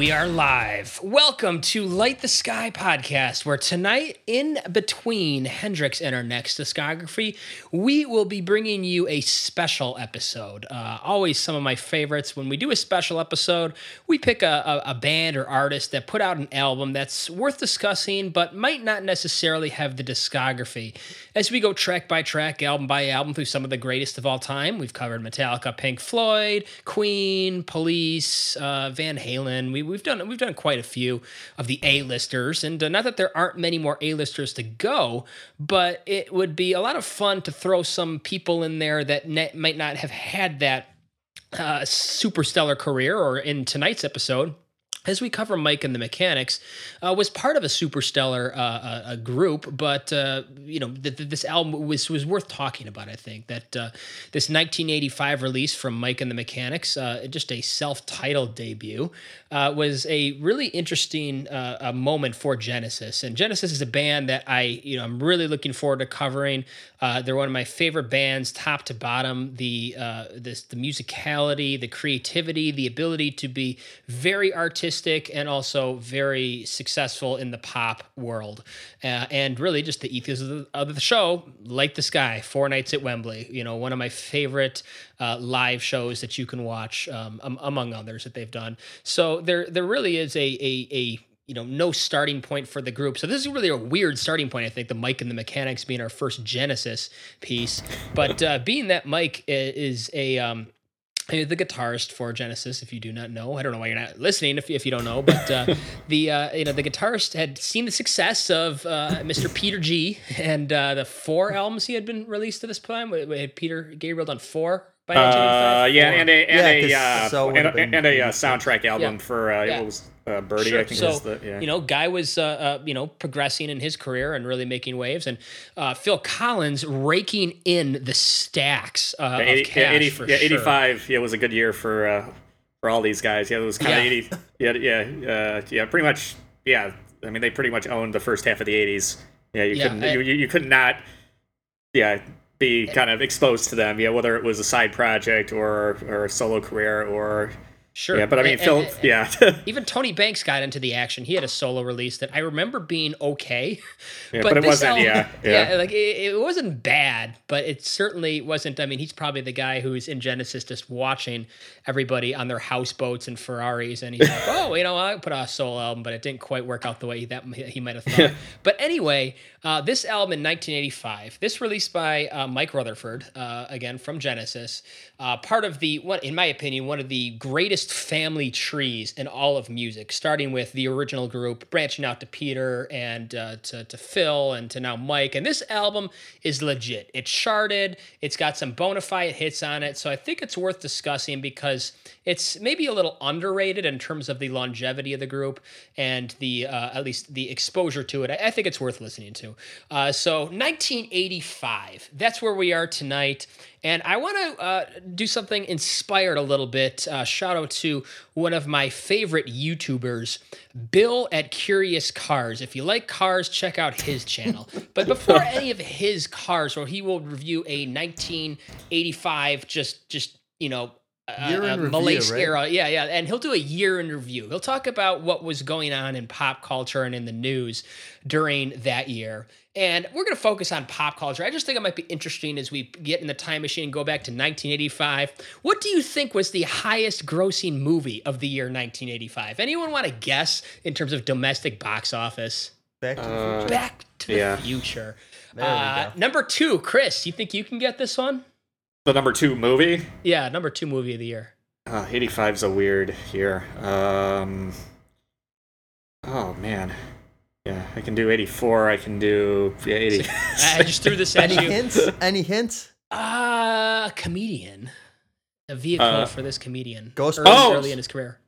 we are live. Welcome to Light the Sky podcast, where tonight, in between Hendrix and our next discography, we will be bringing you a special episode. Uh, always some of my favorites. When we do a special episode, we pick a, a, a band or artist that put out an album that's worth discussing, but might not necessarily have the discography. As we go track by track, album by album, through some of the greatest of all time, we've covered Metallica, Pink Floyd, Queen, Police, uh, Van Halen. We, we've done we've done quite a few of the A-listers, and uh, not that there aren't many more A-listers to go, but it would be a lot of fun to throw some people in there that might not have had that uh, super stellar career, or in tonight's episode as we cover Mike and the Mechanics, uh, was part of a superstellar uh, uh, a group, but uh, you know th- th- this album was was worth talking about. I think that uh, this 1985 release from Mike and the Mechanics, uh, just a self-titled debut, was a really interesting a moment for Genesis. And Genesis is a band that I you know I'm really looking forward to covering. they're one of my favorite bands, top to bottom. The this the musicality, the creativity, the ability to be very artistic artistic and also very successful in the pop world. Uh, and really just the ethos of the, of the, show, Light the Sky, four nights at Wembley. You know, one of my favorite uh, live shows that you can watch, um, among others that they've done. So there, there really is a, a, a you know, no starting point for the group. So this is really a weird starting point, I think, the Mike and the Mechanics being our first Genesis piece. But uh, being that Mike is a um, the guitarist for Genesis, if you do not know, I don't know why you're not listening if, if you don't know, but uh, the uh, you know the guitarist had seen the success of uh, Mr. Peter G and uh, the four albums he had been released to this time. Had Peter Gabriel done four by uh, yeah, and a and yeah, a, uh, so and, a, and a, soundtrack album yeah. for uh, yeah. was uh, Birdie, sure. I think so, the, yeah. you know, guy was, uh, uh, you know, progressing in his career and really making waves. And uh, Phil Collins raking in the stacks uh, yeah, 80, of cash yeah, 80, for yeah, sure. 85, yeah, was a good year for uh, for all these guys. Yeah, it was kind of 80. Yeah, yeah, yeah, pretty much. Yeah, I mean, they pretty much owned the first half of the 80s. Yeah, you couldn't, I, you, you could not, yeah, be kind of exposed to them. Yeah, whether it was a side project or or a solo career or Sure. Yeah, but I mean, and, Phil, and, yeah. even Tony Banks got into the action. He had a solo release that I remember being okay. Yeah, but, but it wasn't, album, yeah, yeah. yeah. like it, it, wasn't bad, but it certainly wasn't. I mean, he's probably the guy who's in Genesis just watching everybody on their houseboats and Ferraris, and he's like, oh, you know, I put out a solo album, but it didn't quite work out the way that he might have thought. but anyway, uh, this album in 1985, this released by uh, Mike Rutherford, uh, again from Genesis, uh, part of the, one, in my opinion, one of the greatest family trees in all of music, starting with the original group, branching out to Peter and uh, to, to Phil and to now Mike. And this album is legit. It's charted, it's got some bona fide hits on it. So I think it's worth discussing because it's maybe a little underrated in terms of the longevity of the group and the, uh, at least the exposure to it. I, I think it's worth listening to. Uh, so 1985, that's where we are tonight. And I want to uh, do something inspired a little bit. Uh, shout out to one of my favorite YouTubers, Bill at Curious Cars. If you like cars, check out his channel. but before any of his cars, where he will review a 1985, just just you know year in review, Malaise right? era. Yeah, yeah. And he'll do a year in review. He'll talk about what was going on in pop culture and in the news during that year. And we're going to focus on pop culture. I just think it might be interesting as we get in the time machine and go back to 1985. What do you think was the highest grossing movie of the year 1985? Anyone want to guess in terms of domestic box office? Back to the uh, future. Back to yeah. the future. Uh, number two, Chris, you think you can get this one? The number two movie? Yeah, number two movie of the year. Uh, 85 is a weird year. Um, oh, man. Yeah, I can do 84. I can do yeah, 80. I just threw this at Any you. hints? Any hints? Uh, a comedian. A vehicle uh, for this comedian. Ghost early, oh! early in his career.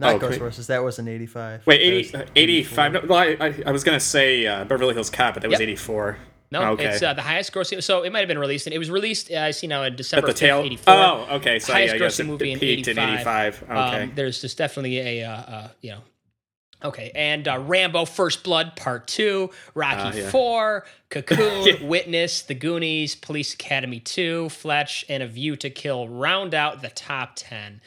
Not oh, Ghostbusters. That was an 85. Wait, 80, uh, 85. No, well, I, I, I, was going to say uh, Beverly Hills Cop, but that yep. was 84. No, okay. it's uh, the highest grossing. So it might have been released, and it was released. Uh, I see now in December. At the tail. 84. Oh, okay. So highest yeah, grossing movie it in 85. in 85. Okay. Um, there's just definitely a uh, uh, you know Okay, and uh, Rambo: First Blood Part Two, Rocky uh, yeah. Four, Cocoon, Witness, The Goonies, Police Academy Two, Fletch, and A View to Kill round out the top ten.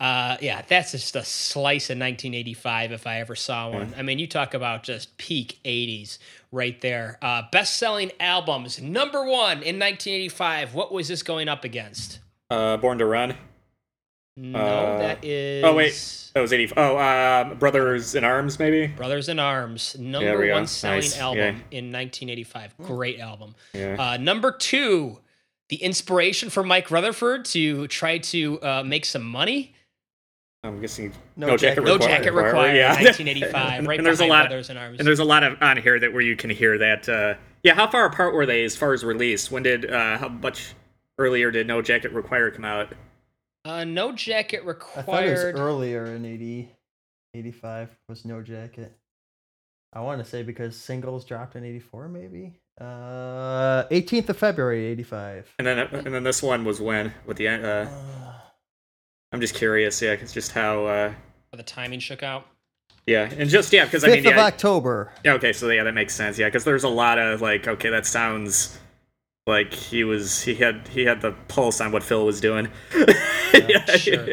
Uh, yeah, that's just a slice of 1985 if I ever saw one. I mean, you talk about just peak 80s right there. Uh, Best selling albums, number one in 1985. What was this going up against? Uh, Born to Run. No, uh, that is. Oh wait, that was eighty. Oh, uh, Brothers in Arms, maybe. Brothers in Arms, number yeah, one selling nice. album yeah. in 1985. Great album. Yeah. Uh, number two, the inspiration for Mike Rutherford to try to uh, make some money. I'm guessing no, no jacket, required. No jacket required. Yeah, 1985. right and there's a lot. Brothers in Arms. And there's a lot of on here that where you can hear that. Uh, yeah, how far apart were they as far as release? When did uh, how much earlier did No Jacket Required come out? Uh, no jacket required. I thought it was earlier in 80, 85 was no jacket. I want to say because singles dropped in 84, maybe. Uh, 18th of February, 85. And then, and then this one was when with the. Uh, uh, I'm just curious, yeah, it's just how. Uh, the timing shook out. Yeah, and just yeah, because I mean, yeah, of October. Yeah, okay, so yeah, that makes sense. Yeah, because there's a lot of like, okay, that sounds like he was he had he had the pulse on what Phil was doing. yeah, sure.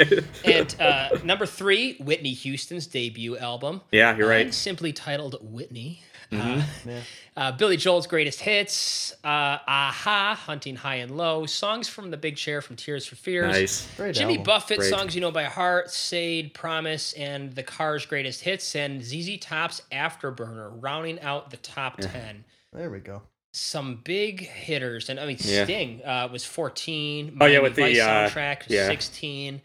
And uh, number three, Whitney Houston's debut album. Yeah, you're right. Uh, simply titled Whitney. Mm-hmm. Uh, yeah. uh, Billy Joel's greatest hits, uh, a-ha, Hunting High and Low, songs from The Big Chair from Tears for Fears, nice. Great Jimmy album. Buffett, Great. songs you know by heart, Sade, Promise, and The Cars' greatest hits, and ZZ Top's Afterburner, rounding out the top yeah. ten. There we go some big hitters, and I mean yeah. Sting uh, was fourteen. Miami oh yeah, with Vice the uh, soundtrack yeah. sixteen.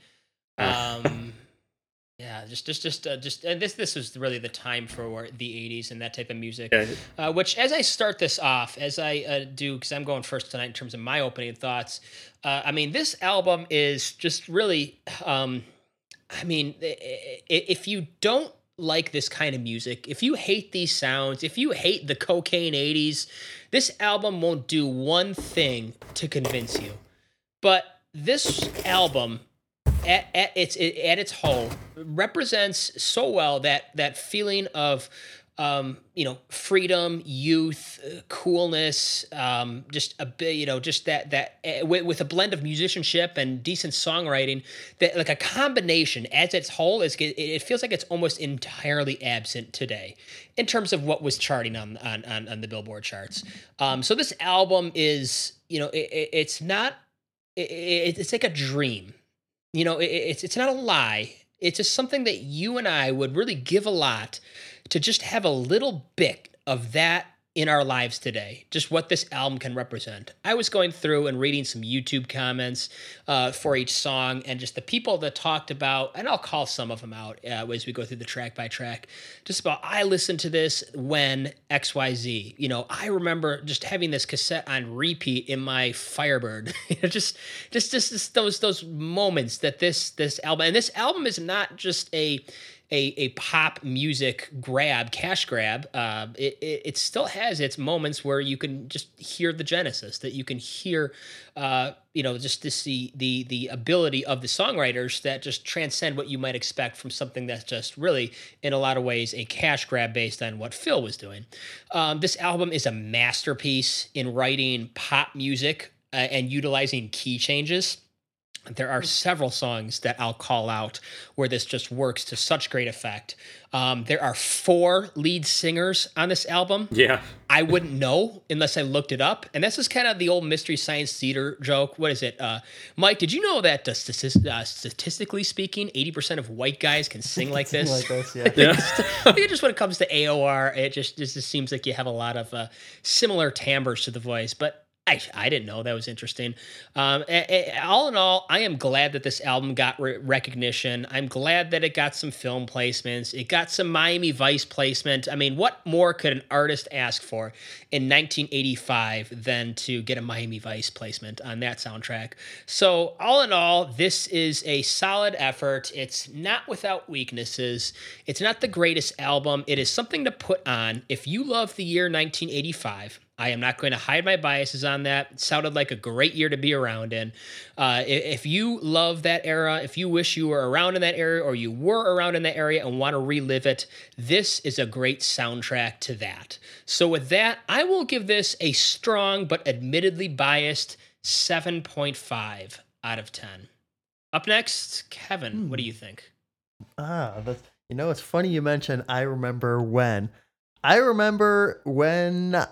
Um, yeah, just just just uh, just and this this was really the time for the '80s and that type of music. Yeah. Uh, which, as I start this off, as I uh, do, because I'm going first tonight in terms of my opening thoughts. Uh, I mean, this album is just really. Um, I mean, if you don't like this kind of music, if you hate these sounds, if you hate the cocaine 80s, this album won't do one thing to convince you. But this album at, at its at its whole represents so well that that feeling of um, you know, freedom, youth, uh, coolness, um, just a bit, you know, just that that uh, with, with, a blend of musicianship and decent songwriting, that like a combination as its whole is it, it, feels like it's almost entirely absent today in terms of what was charting on on on, on the Billboard charts. Um, so this album is, you know, it, it's not, it's like a dream. You know, it's it's not a lie. It's just something that you and I would really give a lot to just have a little bit of that in our lives today, just what this album can represent. I was going through and reading some YouTube comments uh, for each song, and just the people that talked about, and I'll call some of them out uh, as we go through the track by track. Just about, I listened to this when X Y Z. You know, I remember just having this cassette on repeat in my Firebird. just, just, just, just those those moments that this this album, and this album is not just a a, a pop music grab, cash grab, uh, it, it, it, still has its moments where you can just hear the genesis, that you can hear, uh, you know, just to see the the ability of the songwriters that just transcend what you might expect from something that's just really, in a lot of ways, a cash grab based on what Phil was doing. Um, this album is a masterpiece in writing pop music uh, and utilizing key changes there are several songs that I'll call out where this just works to such great effect. Um, there are four lead singers on this album. Yeah. I wouldn't know unless I looked it up. And this is kind of the old Mystery Science Theater joke. What is it? Uh, Mike, did you know that uh, statist- uh, statistically speaking, 80% of white guys can sing like this? like this, yeah. yeah. I think just when it comes to AOR, it just, just, just seems like you have a lot of uh, similar timbres to the voice. But I, I didn't know that was interesting. Um, all in all, I am glad that this album got re- recognition. I'm glad that it got some film placements. It got some Miami Vice placement. I mean, what more could an artist ask for in 1985 than to get a Miami Vice placement on that soundtrack? So, all in all, this is a solid effort. It's not without weaknesses. It's not the greatest album. It is something to put on if you love the year 1985 I am not going to hide my biases on that. It sounded like a great year to be around in. Uh, if you love that era, if you wish you were around in that area or you were around in that area and want to relive it, this is a great soundtrack to that. So, with that, I will give this a strong but admittedly biased 7.5 out of 10. Up next, Kevin, hmm. what do hmm. you think? Ah, that's, you know, it's funny you mentioned I remember when. I remember when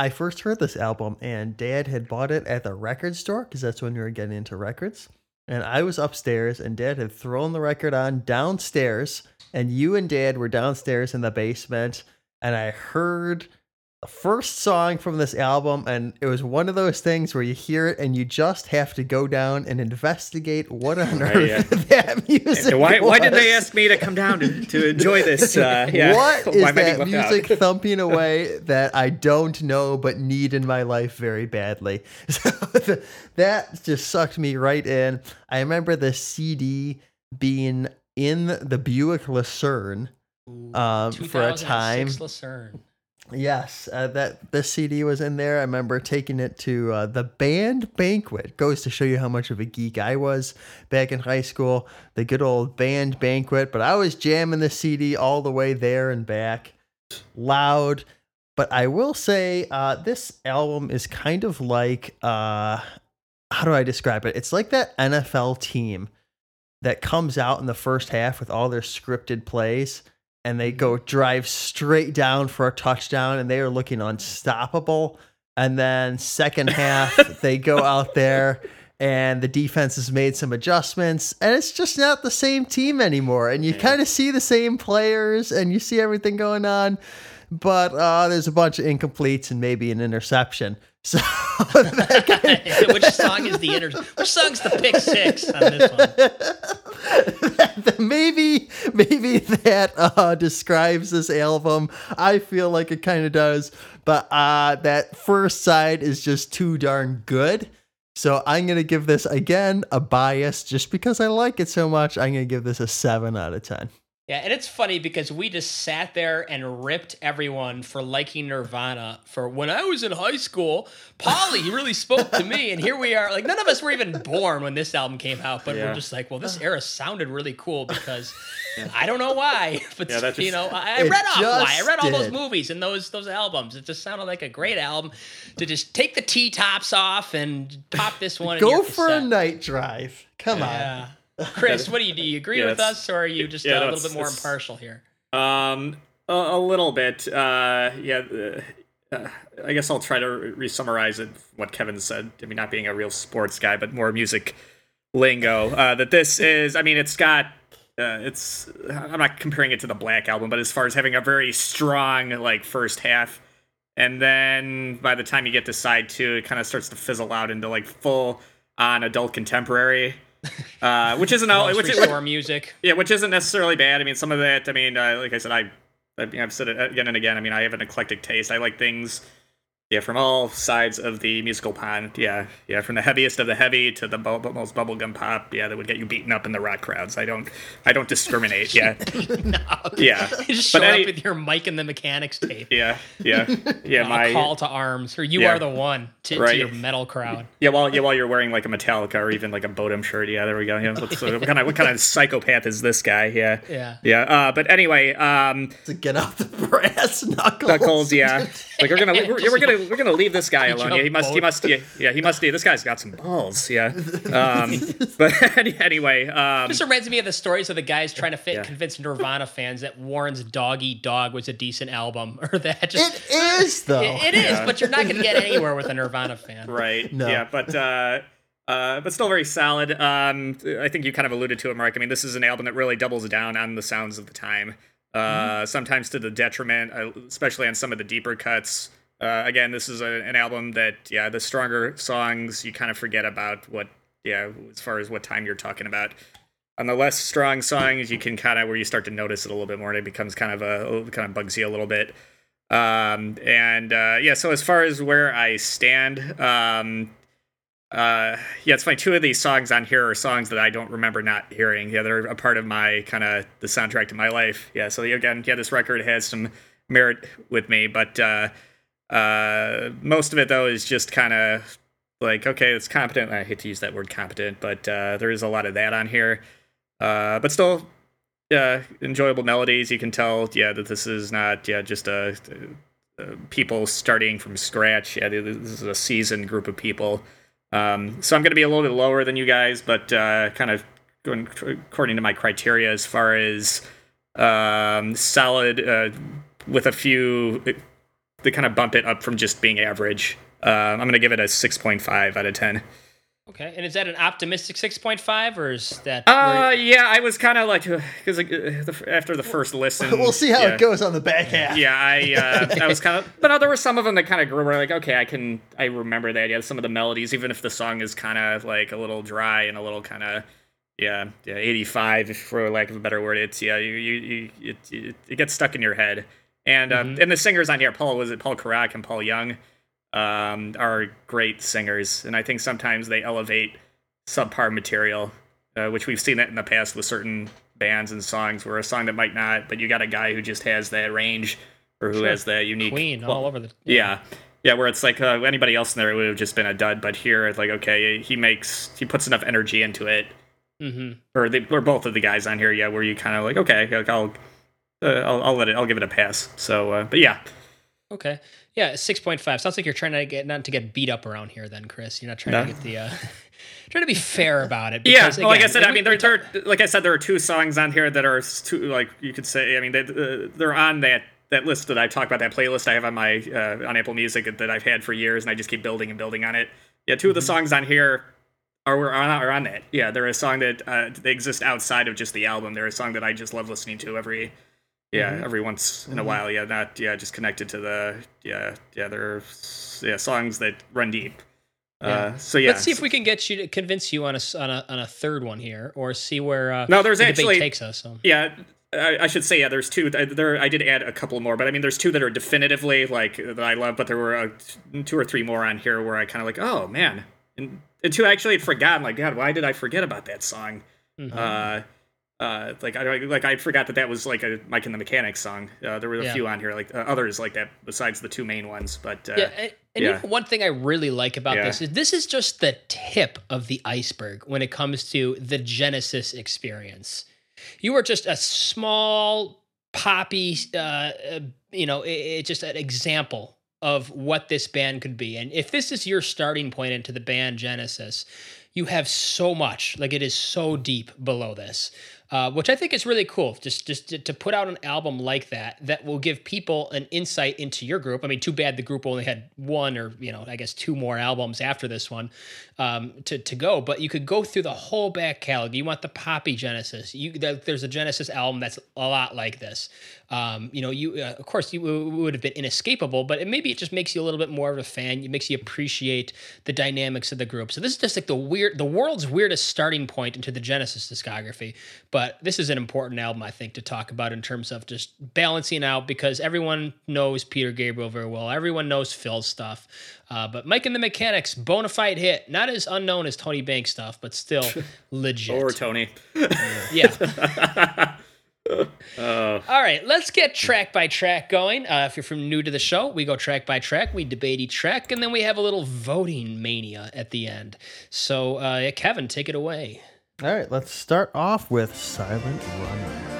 I first heard this album, and Dad had bought it at the record store because that's when we were getting into records. And I was upstairs, and Dad had thrown the record on downstairs, and you and Dad were downstairs in the basement, and I heard first song from this album, and it was one of those things where you hear it and you just have to go down and investigate what on earth yeah. that music. why, was. why did they ask me to come down to, to enjoy this? Uh, yeah. What is that music thumping away that I don't know but need in my life very badly? So the, that just sucked me right in. I remember the CD being in the Buick Lucerne um, for a time. Lucerne. Yes, uh, that this CD was in there. I remember taking it to uh, the band banquet. Goes to show you how much of a geek I was back in high school. The good old band banquet. But I was jamming the CD all the way there and back, loud. But I will say, uh, this album is kind of like, uh, how do I describe it? It's like that NFL team that comes out in the first half with all their scripted plays and they go drive straight down for a touchdown and they are looking unstoppable. And then second half, they go out there and the defense has made some adjustments and it's just not the same team anymore. And you kind of see the same players and you see everything going on, but uh, there's a bunch of incompletes and maybe an interception. So which song is the inter? Which song's the pick six on this one? maybe maybe that uh, describes this album. I feel like it kind of does, but uh, that first side is just too darn good. So I'm gonna give this again a bias just because I like it so much. I'm gonna give this a seven out of ten. Yeah, and it's funny because we just sat there and ripped everyone for liking Nirvana for when I was in high school. Polly really spoke to me, and here we are. Like none of us were even born when this album came out, but yeah. we're just like, well, this era sounded really cool because yeah. I don't know why, but yeah, just, you know, I, I read off why. I read all those movies and those those albums. It just sounded like a great album to just take the T tops off and pop this one. Go for a night drive. Come on. Chris, what do you do? You agree yeah, with us, or are you just yeah, uh, a little bit more impartial here? Um, a, a little bit. Uh, yeah. Uh, I guess I'll try to re-summarize it. What Kevin said. I mean, not being a real sports guy, but more music lingo. Uh, that this is. I mean, it's got. Uh, it's. I'm not comparing it to the Black album, but as far as having a very strong like first half, and then by the time you get to side two, it kind of starts to fizzle out into like full on adult contemporary uh, which isn't all, which, which, music. Yeah, which isn't necessarily bad. I mean, some of that. I mean, uh, like I said, I, I have said it again and again. I mean, I have an eclectic taste. I like things yeah, from all sides of the musical pond. Yeah, yeah, from the heaviest of the heavy to the bu- most bubblegum pop. Yeah, that would get you beaten up in the rock crowds. I don't, I don't discriminate. Yeah, no. yeah. You just show but any, up with your Mike and the Mechanics tape. Yeah, yeah, yeah. my call to arms, or you yeah, are the one to, right. to, your metal crowd. Yeah, while yeah, while you're wearing like a Metallica or even like a Bodom shirt. Yeah, there we go. Yeah, what kind of what kind of psychopath is this guy? Yeah, yeah, yeah. Uh, but anyway, um, to get off the brass knuckles. Knuckles. Yeah, like we're gonna we're, we're gonna we're gonna leave this guy alone. Yeah, he must he must yeah, yeah he must. Yeah, this guy's got some balls. Yeah. Um, but anyway, um, this reminds me of the stories of the guys trying to fit, yeah. convince Nirvana fans that Warrant's Dog Eat Dog was a decent album, or that just it is though. it, it is, yeah. but you're not going to get anywhere with a Nirvana fan. Right. No. Yeah, but. Uh, uh, but still very solid. Um, I think you kind of alluded to it, Mark. I mean, this is an album that really doubles down on the sounds of the time. Uh, mm-hmm. Sometimes to the detriment, uh, especially on some of the deeper cuts. Uh, again, this is a, an album that, yeah, the stronger songs you kind of forget about what, yeah, as far as what time you're talking about. On the less strong songs, you can kind of where you start to notice it a little bit more, and it becomes kind of a kind of bugs you a little bit. Um, and uh, yeah, so as far as where I stand, um, uh, yeah, it's funny. Two of these songs on here are songs that I don't remember not hearing. Yeah, they're a part of my kind of the soundtrack to my life. Yeah, so again, yeah, this record has some merit with me, but uh, Uh, most of it though is just kind of like okay, it's competent. I hate to use that word competent, but uh, there is a lot of that on here. Uh, but still, yeah, enjoyable melodies. You can tell, yeah, that this is not yeah just a, a, a people starting from scratch. Yeah, this is a seasoned group of people. Um, so I'm going to be a little bit lower than you guys, but uh, kind of going according to my criteria as far as um, solid uh, with a few. They kind of bump it up from just being average. Uh, I'm going to give it a 6.5 out of 10. Okay, and is that an optimistic 6.5 or is that? Uh, yeah, I was kind of like because like, uh, after the first listen, we'll see how yeah, it goes on the back half. Yeah, I uh, I was kind of, but no, there were some of them that kind of grew. Where like, okay, I can I remember that. Yeah, some of the melodies, even if the song is kind of like a little dry and a little kind of yeah yeah 85 for lack of a better word. It's yeah you you, you it, it, it gets stuck in your head. And um, mm-hmm. and the singers on here, Paul was it Paul Carrack and Paul Young um, are great singers, and I think sometimes they elevate subpar material, uh, which we've seen that in the past with certain bands and songs, where a song that might not, but you got a guy who just has that range or who sure. has that unique Queen well, all over the yeah. yeah. yeah where it's like uh, anybody else in there would have just been a dud, but here it's like okay, he makes he puts enough energy into it, mm-hmm. or they or both of the guys on here, yeah, where you kind of like okay, I'll, uh, I'll I'll let it, I'll give it a pass. So, uh, but yeah, okay, yeah, six point five. Sounds like you're trying to get not to get beat up around here, then, Chris. You're not trying no. to get the. Uh, trying to be fair about it. Because, yeah, well, again, like I said, I mean, there, there, like I said, there are two songs on here that are two, like you could say. I mean, they, uh, they're on that that list that I talked about, that playlist I have on my uh, on Apple Music that I've had for years, and I just keep building and building on it. Yeah, 2 mm-hmm. of the mm-hmm. songs on here are on are on that. Yeah, they're a song that uh, they exist outside of just the album. They're a song that I just love listening to every yeah mm-hmm. every once in a mm-hmm. while yeah not yeah just connected to the yeah yeah they're yeah songs that run deep yeah. Uh, so yeah let's see if we can get you to convince you on a on a, on a third one here or see where uh, no there's the actually takes us so. yeah I, I, should say yeah there's two there I did add a couple more but I mean there's two that are definitively like that I love but there were uh, two or three more on here where I kind of like oh man and, and two actually had forgotten like God why did I forget about that song mm-hmm. uh uh, like I like I forgot that that was like a Mike and the Mechanics song. Uh, there were a yeah. few on here, like uh, others like that besides the two main ones. But uh, yeah, and, and yeah. one thing I really like about yeah. this is this is just the tip of the iceberg when it comes to the Genesis experience. You are just a small poppy, uh, uh, you know, it's it just an example of what this band could be. And if this is your starting point into the band Genesis, you have so much like it is so deep below this uh, which I think is really cool. Just just to put out an album like that that will give people an insight into your group. I mean, too bad the group only had one or you know I guess two more albums after this one um, to to go. But you could go through the whole back catalog. You want the Poppy Genesis. You there's a Genesis album that's a lot like this. Um, you know, you uh, of course you would have been inescapable, but it, maybe it just makes you a little bit more of a fan. It makes you appreciate the dynamics of the group. So this is just like the weird, the world's weirdest starting point into the Genesis discography. But this is an important album, I think, to talk about in terms of just balancing out because everyone knows Peter Gabriel very well. Everyone knows Phil's stuff. Uh, but Mike and the Mechanics, bona fide hit. Not as unknown as Tony Banks stuff, but still legit. or Tony. yeah. uh. All right, let's get track by track going. Uh, if you're from new to the show, we go track by track. We debate each track, and then we have a little voting mania at the end. So, uh, Kevin, take it away. All right, let's start off with Silent Runner.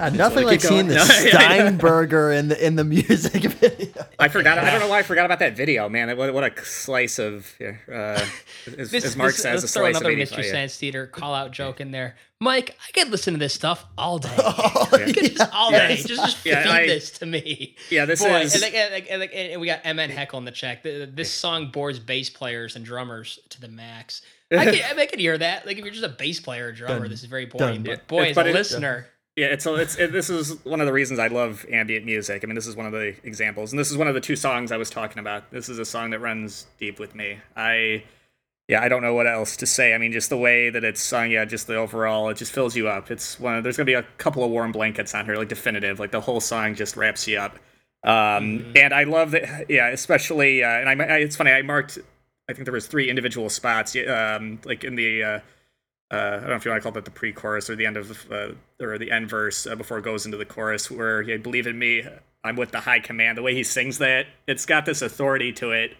Uh, nothing like seeing the Steinberger in the in the music video. I forgot. I don't know why I forgot about that video, man. What, what a slice of, uh, as, this, as Mark this, says, let's a throw another Mystery Science Theater call out joke in there. Mike, I could listen to this stuff all day. Oh, yeah. just all day. Just, just feed yeah, I, this to me. Yeah, this Boy, is. And, like, and, like, and we got MN Heckle in the check. This song bores bass players and drummers to the max. I can, I can hear that. Like if you're just a bass player or drummer, dun, this is very boring. Dun, but boy, as a it, listener. Yeah, it's it's it, this is one of the reasons I love ambient music. I mean, this is one of the examples, and this is one of the two songs I was talking about. This is a song that runs deep with me. I yeah, I don't know what else to say. I mean, just the way that it's sung, yeah, just the overall, it just fills you up. It's one. Of, there's gonna be a couple of warm blankets on here, like definitive. Like the whole song just wraps you up. Um, mm-hmm. and I love that. Yeah, especially, uh, and I, I, it's funny. I marked I think there was three individual spots, um, like in the uh, uh, I don't know if you want to call that the pre-chorus or the end of uh, or the end verse uh, before it goes into the chorus, where he believe in me, I'm with the high command. The way he sings that, it's got this authority to it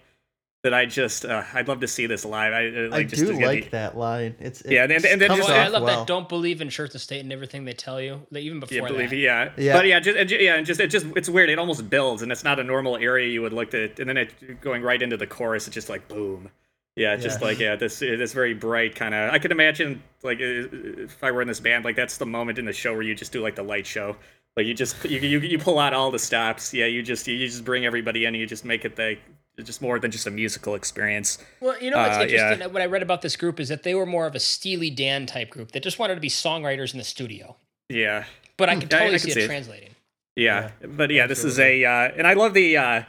that I just uh, I'd love to see this live. I, uh, like, I just do like the, that line. It's, it's yeah, and, and, and then just, I love well. that. Don't believe in church of state and everything they tell you. Like, even before yeah, believe that. yeah, yeah, but yeah, just and, yeah, and just it just it's weird. It almost builds, and it's not a normal area you would look at, and then it going right into the chorus. It's just like boom. Yeah, just yeah. like yeah, this this very bright kind of. I could imagine like if I were in this band, like that's the moment in the show where you just do like the light show. Like you just you you, you pull out all the stops. Yeah, you just you just bring everybody in. and You just make it the just more than just a musical experience. Well, you know what's uh, interesting? Yeah. What I read about this group is that they were more of a Steely Dan type group that just wanted to be songwriters in the studio. Yeah, but I can totally I, I see, it, translating. Yeah. yeah. but yeah, Absolutely. this is a uh, and I love the. Uh,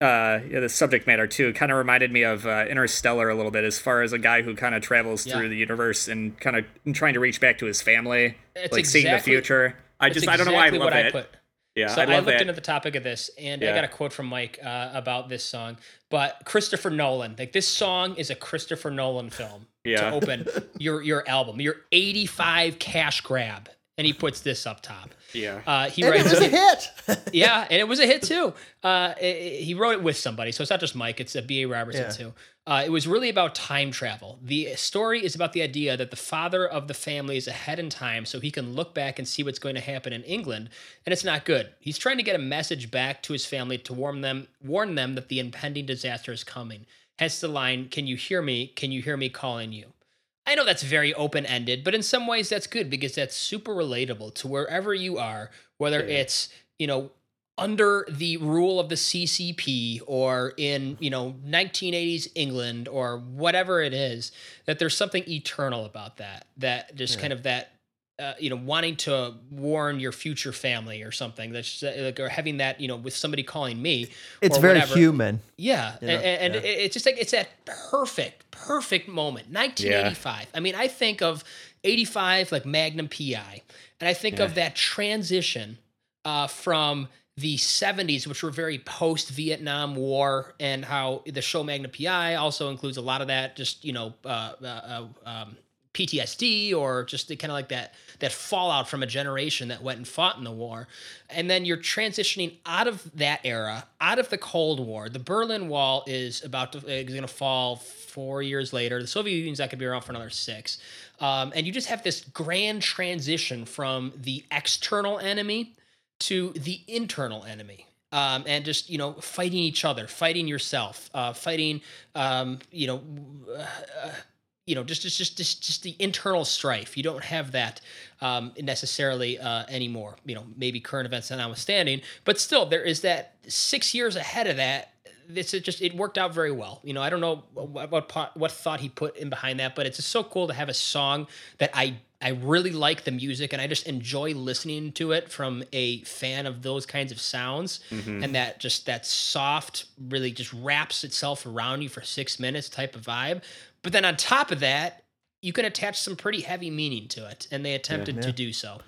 uh, yeah, the subject matter too kind of reminded me of uh, Interstellar a little bit, as far as a guy who kind of travels yeah. through the universe and kind of trying to reach back to his family, it's like exactly, seeing the future. I just exactly I don't know why I love it. I put. Yeah, so I, I looked that. into the topic of this, and yeah. I got a quote from Mike uh, about this song. But Christopher Nolan, like this song is a Christopher Nolan film yeah. to open your your album, your 85 cash grab and he puts this up top. Yeah. Uh, he and writes, it was a hit. yeah, and it was a hit too. Uh, it, he wrote it with somebody, so it's not just Mike. It's a B.A. Robertson yeah. too. Uh, it was really about time travel. The story is about the idea that the father of the family is ahead in time, so he can look back and see what's going to happen in England, and it's not good. He's trying to get a message back to his family to warn them, warn them that the impending disaster is coming. Hence the line, "Can you hear me? Can you hear me calling you?" I know that's very open ended, but in some ways that's good because that's super relatable to wherever you are, whether yeah. it's, you know, under the rule of the CCP or in, you know, 1980s England or whatever it is, that there's something eternal about that, that just yeah. kind of that uh, you know, wanting to warn your future family or something. That's uh, like, or having that, you know, with somebody calling me. It's very whatever. human. Yeah, you know? and, and yeah. it's just like it's that perfect, perfect moment. 1985. Yeah. I mean, I think of 85 like Magnum PI, and I think yeah. of that transition uh, from the 70s, which were very post Vietnam War, and how the show Magnum PI also includes a lot of that. Just you know, uh, uh, uh um, PTSD or just kind of like that that fallout from a generation that went and fought in the war. And then you're transitioning out of that era, out of the Cold War. The Berlin Wall is about to is going to fall four years later. The Soviet Union's not going to be around for another six. Um, and you just have this grand transition from the external enemy to the internal enemy. Um, and just you know fighting each other, fighting yourself, uh, fighting um, you know uh, you know just just just just, just the internal strife. You don't have that um, necessarily uh, anymore. You know maybe current events notwithstanding but still there is that six years ahead of that it's just it worked out very well. You know i don't know what what, what thought he put in behind that but it's just so cool to have a song that i I really like the music and I just enjoy listening to it from a fan of those kinds of sounds. Mm-hmm. and that just that soft really just wraps itself around you for 6 minutes type of vibe but then on top of that, you can attach some pretty heavy meaning to it, and they attempted yeah, yeah. to do so.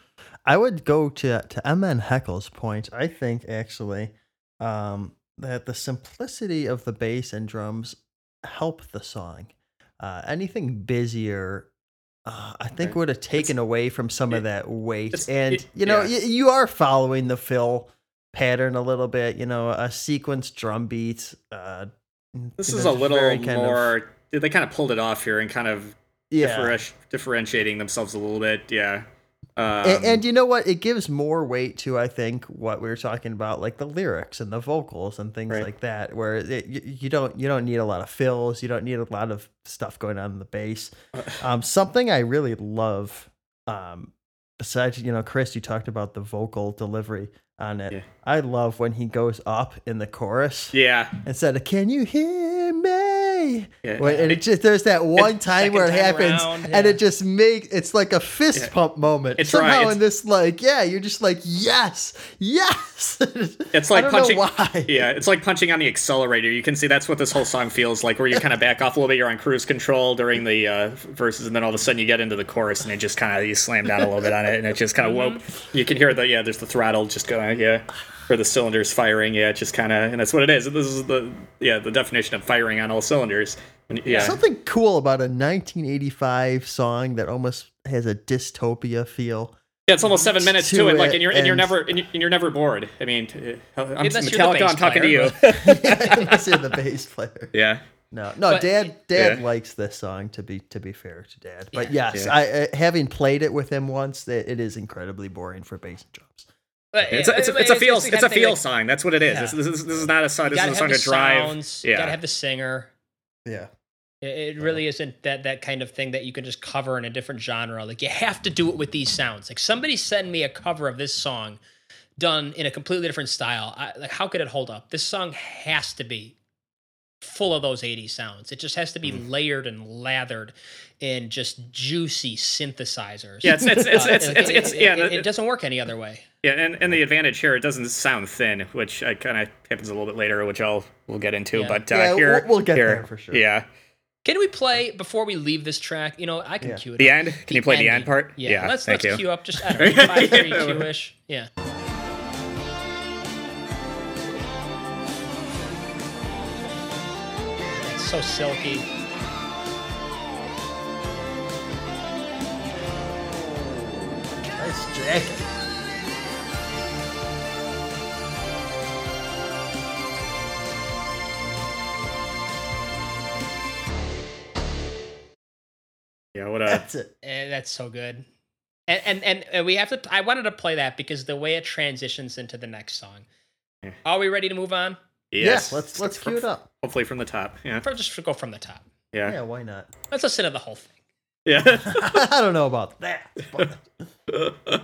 I would go to to MN Heckle's point. I think actually um, that the simplicity of the bass and drums help the song. Uh, anything busier, uh, I think right. would have taken it's, away from some it, of that weight. And it, you know, yeah. y- you are following the fill pattern a little bit. You know, a sequence drum beat. Uh, this is a little more. Of, they kind of pulled it off here and kind of yeah. differentiating themselves a little bit. Yeah. Um, and, and, you know what? It gives more weight to I think what we were talking about, like the lyrics and the vocals and things right. like that, where it, you, you, don't you don't need a lot of fills, you don't need a lot of stuff going on in the bass. Um, something I really love, um, besides you know, Chris, you talked about the vocal delivery on it. Yeah. I love when he goes up in the chorus. Yeah. Instead of "Can you hear me?" Yeah. And it just there's that one time where it happens, yeah. and it just makes it's like a fist yeah. pump moment. It's somehow right. in this like yeah, you're just like yes, yes. It's like punching. why? Yeah, it's like punching on the accelerator. You can see that's what this whole song feels like, where you kind of back off a little bit. You're on cruise control during the uh, verses, and then all of a sudden you get into the chorus, and it just kind of you slam down a little bit on it, and it just kind of mm-hmm. whoa. You can hear the yeah, there's the throttle just going yeah or the cylinders firing. Yeah, it's just kind of, and that's what it is. This is the yeah the definition of firing on all cylinders. Yeah, something cool about a 1985 song that almost has a dystopia feel. Yeah, it's almost seven minutes to, to it, like, and you're and, and you're never and you're never bored. I mean, uh, I'm Metallica. I'm talking to you. yeah, unless you're the bass player. Yeah. No, no, but, Dad. Dad yeah. likes this song. To be to be fair to Dad, but yeah. yes, yeah. I uh, having played it with him once, it, it is incredibly boring for bass and drums. But it's a, it's, a, it's, a feel it's a feel like, sign. That's what it is. Yeah. This, this, is this is not a song. This is a song to drive. Sounds, yeah. You gotta have the singer. Yeah. It, it really yeah. isn't that that kind of thing that you can just cover in a different genre. Like you have to do it with these sounds. Like somebody send me a cover of this song done in a completely different style. I, like how could it hold up? This song has to be full of those 80s sounds. It just has to be mm. layered and lathered in just juicy synthesizers. Yeah, it's it's it's uh, it's, it's, it's, yeah, it, it, doesn't work any other way. Yeah, and, and the advantage here, it doesn't sound thin, which uh, kind of happens a little bit later, which I'll we'll get into. Yeah. But uh, yeah, here we'll, we'll get here, there for sure. Yeah. Can we play before we leave this track? You know, I can yeah. cue it. The up. end. Can the you play ending. the end part? Yeah. yeah let's let's you. cue up just I don't know, five, three, two ish. Yeah. So silky. Nice jacket. Yeah, what a that's it. Eh, that's so good. And, and and we have to. I wanted to play that because the way it transitions into the next song. Yeah. Are we ready to move on? Yes. Yeah, let's let's cue it up. Hopefully from the top. Yeah. For, just go from the top. Yeah. Yeah. Why not? Let's listen to the whole thing. Yeah. I don't know about that.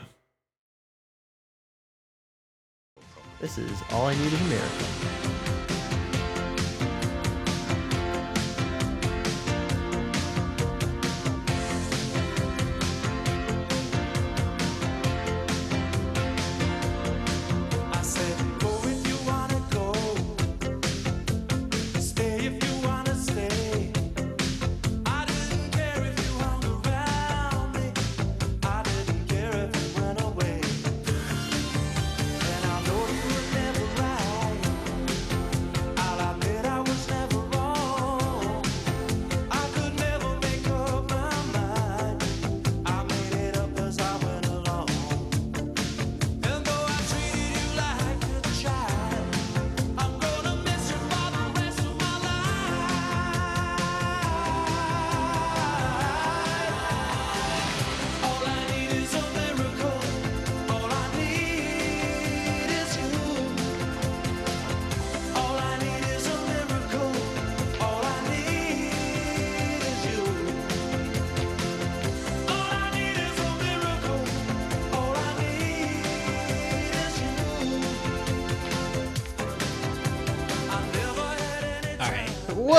this is all I need is a Miracle.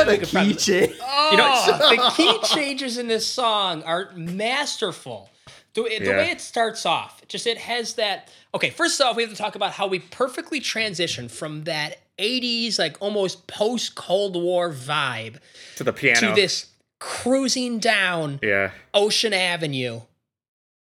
What a key change! Oh, you know, the key changes in this song are masterful. The, the yeah. way it starts off, just it has that. Okay, first off, we have to talk about how we perfectly transition from that '80s, like almost post Cold War vibe to the piano to this cruising down yeah. Ocean Avenue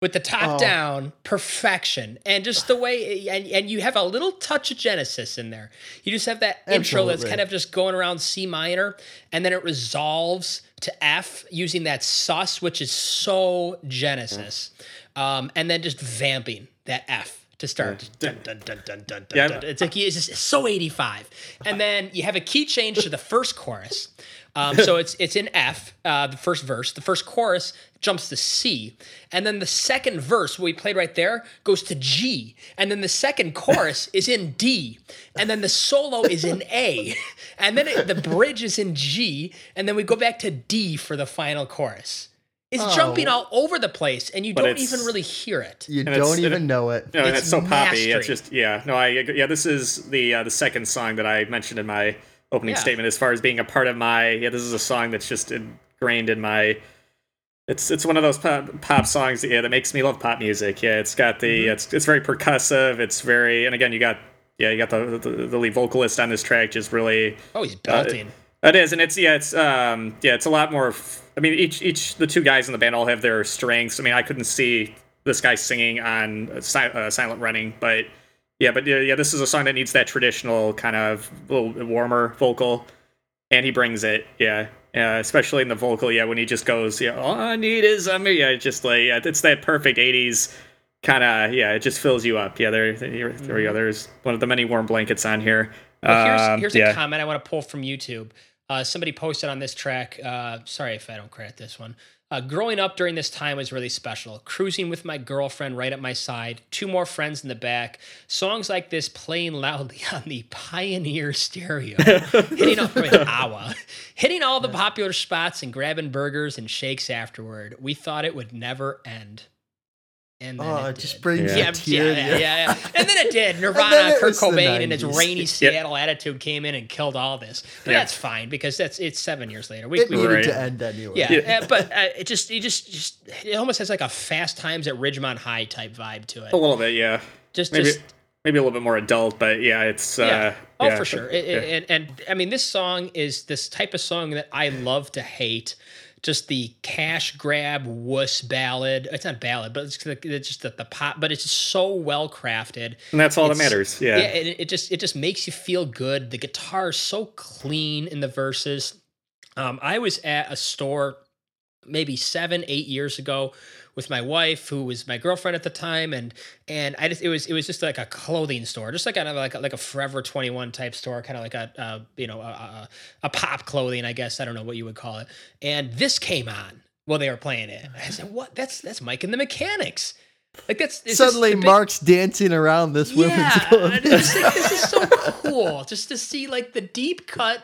with the top oh. down perfection and just the way and, and you have a little touch of genesis in there you just have that Absolutely. intro that's kind of just going around c minor and then it resolves to f using that sus which is so genesis um, and then just vamping that f to start. Dun, dun, dun, dun, dun, yeah. It's like it's just so 85. And then you have a key change to the first chorus Um, so it's it's in F, uh, the first verse. The first chorus jumps to C, and then the second verse, what we played right there, goes to G, and then the second chorus is in D, and then the solo is in A, and then it, the bridge is in G, and then we go back to D for the final chorus. It's oh. jumping all over the place, and you but don't even really hear it. You don't even it, know it. No, it's, it's so poppy. It's just yeah. No, I yeah. This is the uh, the second song that I mentioned in my opening yeah. statement as far as being a part of my yeah. This is a song that's just ingrained in my. It's it's one of those pop, pop songs yeah that makes me love pop music. Yeah, it's got the mm-hmm. it's it's very percussive. It's very and again you got yeah you got the the, the lead vocalist on this track just really. Oh, he's belting. Uh, it is, and it's yeah, it's um yeah, it's a lot more. F- I mean, each each the two guys in the band all have their strengths. I mean, I couldn't see this guy singing on uh, Silent Running, but yeah, but yeah, yeah, this is a song that needs that traditional kind of little warmer vocal, and he brings it. Yeah, yeah, especially in the vocal. Yeah, when he just goes, yeah, all I need is I mean, yeah, just like yeah, it's that perfect '80s kind of yeah, it just fills you up. Yeah, there, there, there we go. Mm-hmm. There's one of the many warm blankets on here. Well, here's, um, here's yeah. a comment I want to pull from YouTube. Uh, somebody posted on this track. Uh, sorry if I don't credit this one. Uh, growing up during this time was really special. Cruising with my girlfriend right at my side, two more friends in the back. Songs like this playing loudly on the Pioneer stereo, hitting all, Awa, hitting all the popular spots and grabbing burgers and shakes afterward. We thought it would never end. And then oh, it, it just brings yeah. Yeah, yeah, yeah, yeah, And then it did. Nirvana, Kurt Cobain, and his rainy Seattle yep. attitude came in and killed all this. But that's fine because that's it's seven years later. We, it we needed right. to end anyway. Yeah, yeah. Uh, but uh, it just, it just, just, it almost has like a Fast Times at Ridgemont High type vibe to it. A little bit, yeah. Just, maybe, just maybe a little bit more adult, but yeah, it's. Uh. Oh, yeah, for sure. It, and, and I mean, this song is this type of song that I love to hate just the cash grab wuss ballad. It's not ballad, but it's, it's just the, the pop. But it's so well crafted, and that's all it's, that matters. Yeah, yeah. It, it, just it just makes you feel good. The guitar is so clean in the verses. Um, I was at a store maybe seven, eight years ago with my wife, who was my girlfriend at the time, and and I just it was it was just like a clothing store, just like kind of like a, like a Forever Twenty One type store, kind of like a, a you know a, a, a pop clothing, I guess I don't know what you would call it. And this came on while they were playing it. I said, "What? That's that's Mike and the Mechanics." Like that's suddenly big, Mark's dancing around this woman yeah, women's club. this is so cool just to see like the deep cut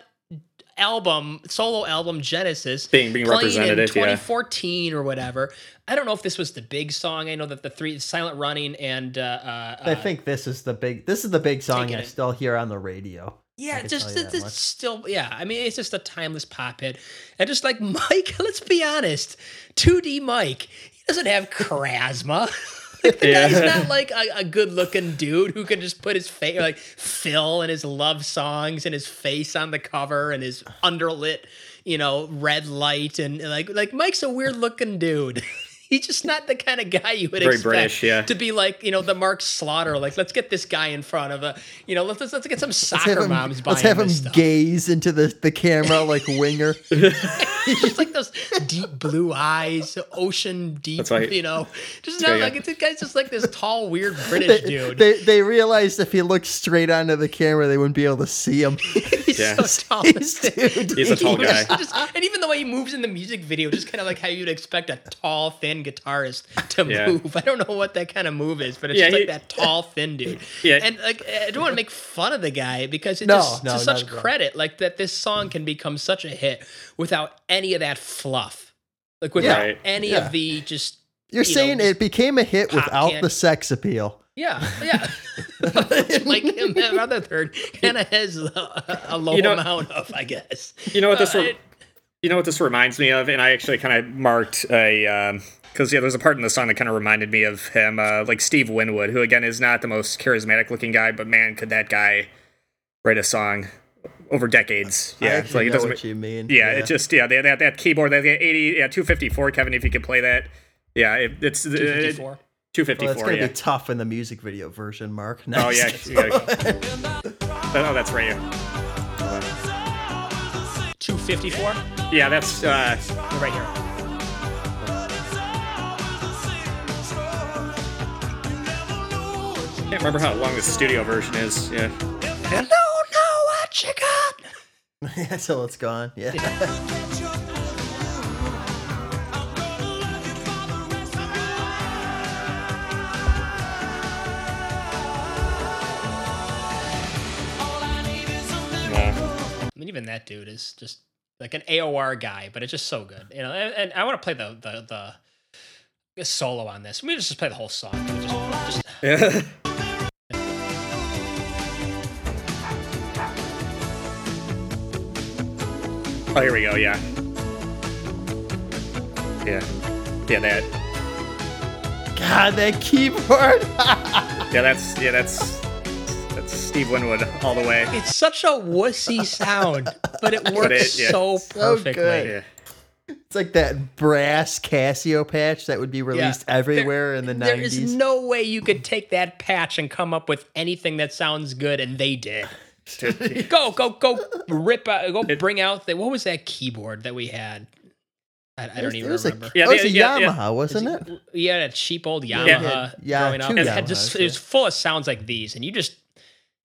album, solo album Genesis, being being represented in 2014 yeah. or whatever. I don't know if this was the big song. I know that the three Silent Running and uh, uh, I think this is the big this is the big song I still hear on the radio. Yeah, just it's still yeah. I mean, it's just a timeless pop hit, and just like Mike, let's be honest, 2D Mike, he doesn't have charisma. the yeah. guy's not like a, a, good looking dude who can just put his face like Phil and his love songs and his face on the cover and his underlit, you know, red light and like like Mike's a weird looking dude. he's just not the kind of guy you would Very expect British, yeah. to be like, you know, the Mark Slaughter. Like, let's get this guy in front of a, you know, let's let's, let's get some soccer him, moms Let's have him stuff. gaze into the, the camera like Winger. just like those deep blue eyes, ocean deep, right. you know. Just not like this guy's just like this tall, weird British they, dude. They they realized if he looked straight onto the camera, they wouldn't be able to see him. he's yeah. so tall. He's, dude. he's a tall guy. Just, just, and even the way he moves in the music video, just kind of like how you'd expect a tall, thin guitarist to yeah. move. I don't know what that kind of move is, but it's yeah, just he, like that tall, thin dude. Yeah. And like I don't want to make fun of the guy because it's no, just no, to such credit, like that this song can become such a hit without any of that fluff. Like without yeah. any of the just You're you saying know, it became a hit without can- the sex appeal. Yeah, yeah. like him another third kind of has a, a low you know, amount of, I guess. You know what this? Uh, re- you know what this reminds me of, and I actually kind of marked a um, because yeah, there's a part in the song that kind of reminded me of him, uh, like Steve Winwood, who again is not the most charismatic looking guy, but man, could that guy write a song over decades? Yeah, I like it doesn't. What you mean? Yeah, yeah, it just yeah, that that, that keyboard, that eighty, yeah, two fifty four, Kevin, if you could play that, yeah, it, it's two fifty four. Two fifty four. It's gonna yeah. be tough in the music video version, Mark. Nice. Oh yeah. oh, that's right. Two fifty four. Yeah, that's uh, right here. Can't remember how long the studio version is. Yeah. Hello, know what you got? yeah, till it's gone. Yeah. I mean, even that dude is just like an AOR guy, but it's just so good, you know. And, and I want to play the the the solo on this. We just play the whole song. Just, just... Yeah. oh, here we go. Yeah. Yeah. Yeah, that. God, that keyboard. yeah, that's yeah, that's that's Steve Winwood all the way. It's such a wussy sound, but it works but it, yeah. so perfectly. So yeah. It's like that brass Casio patch that would be released yeah. everywhere there, in the 90s. There is no way you could take that patch and come up with anything that sounds good, and they did. go, go, go! Rip out, go! Bring out the what was that keyboard that we had? I, I don't even remember. A, yeah, it was a yeah, Yamaha, yeah. wasn't it? Yeah, that cheap old Yamaha. Yeah, growing up, it had just it was full of sounds like these, and you just,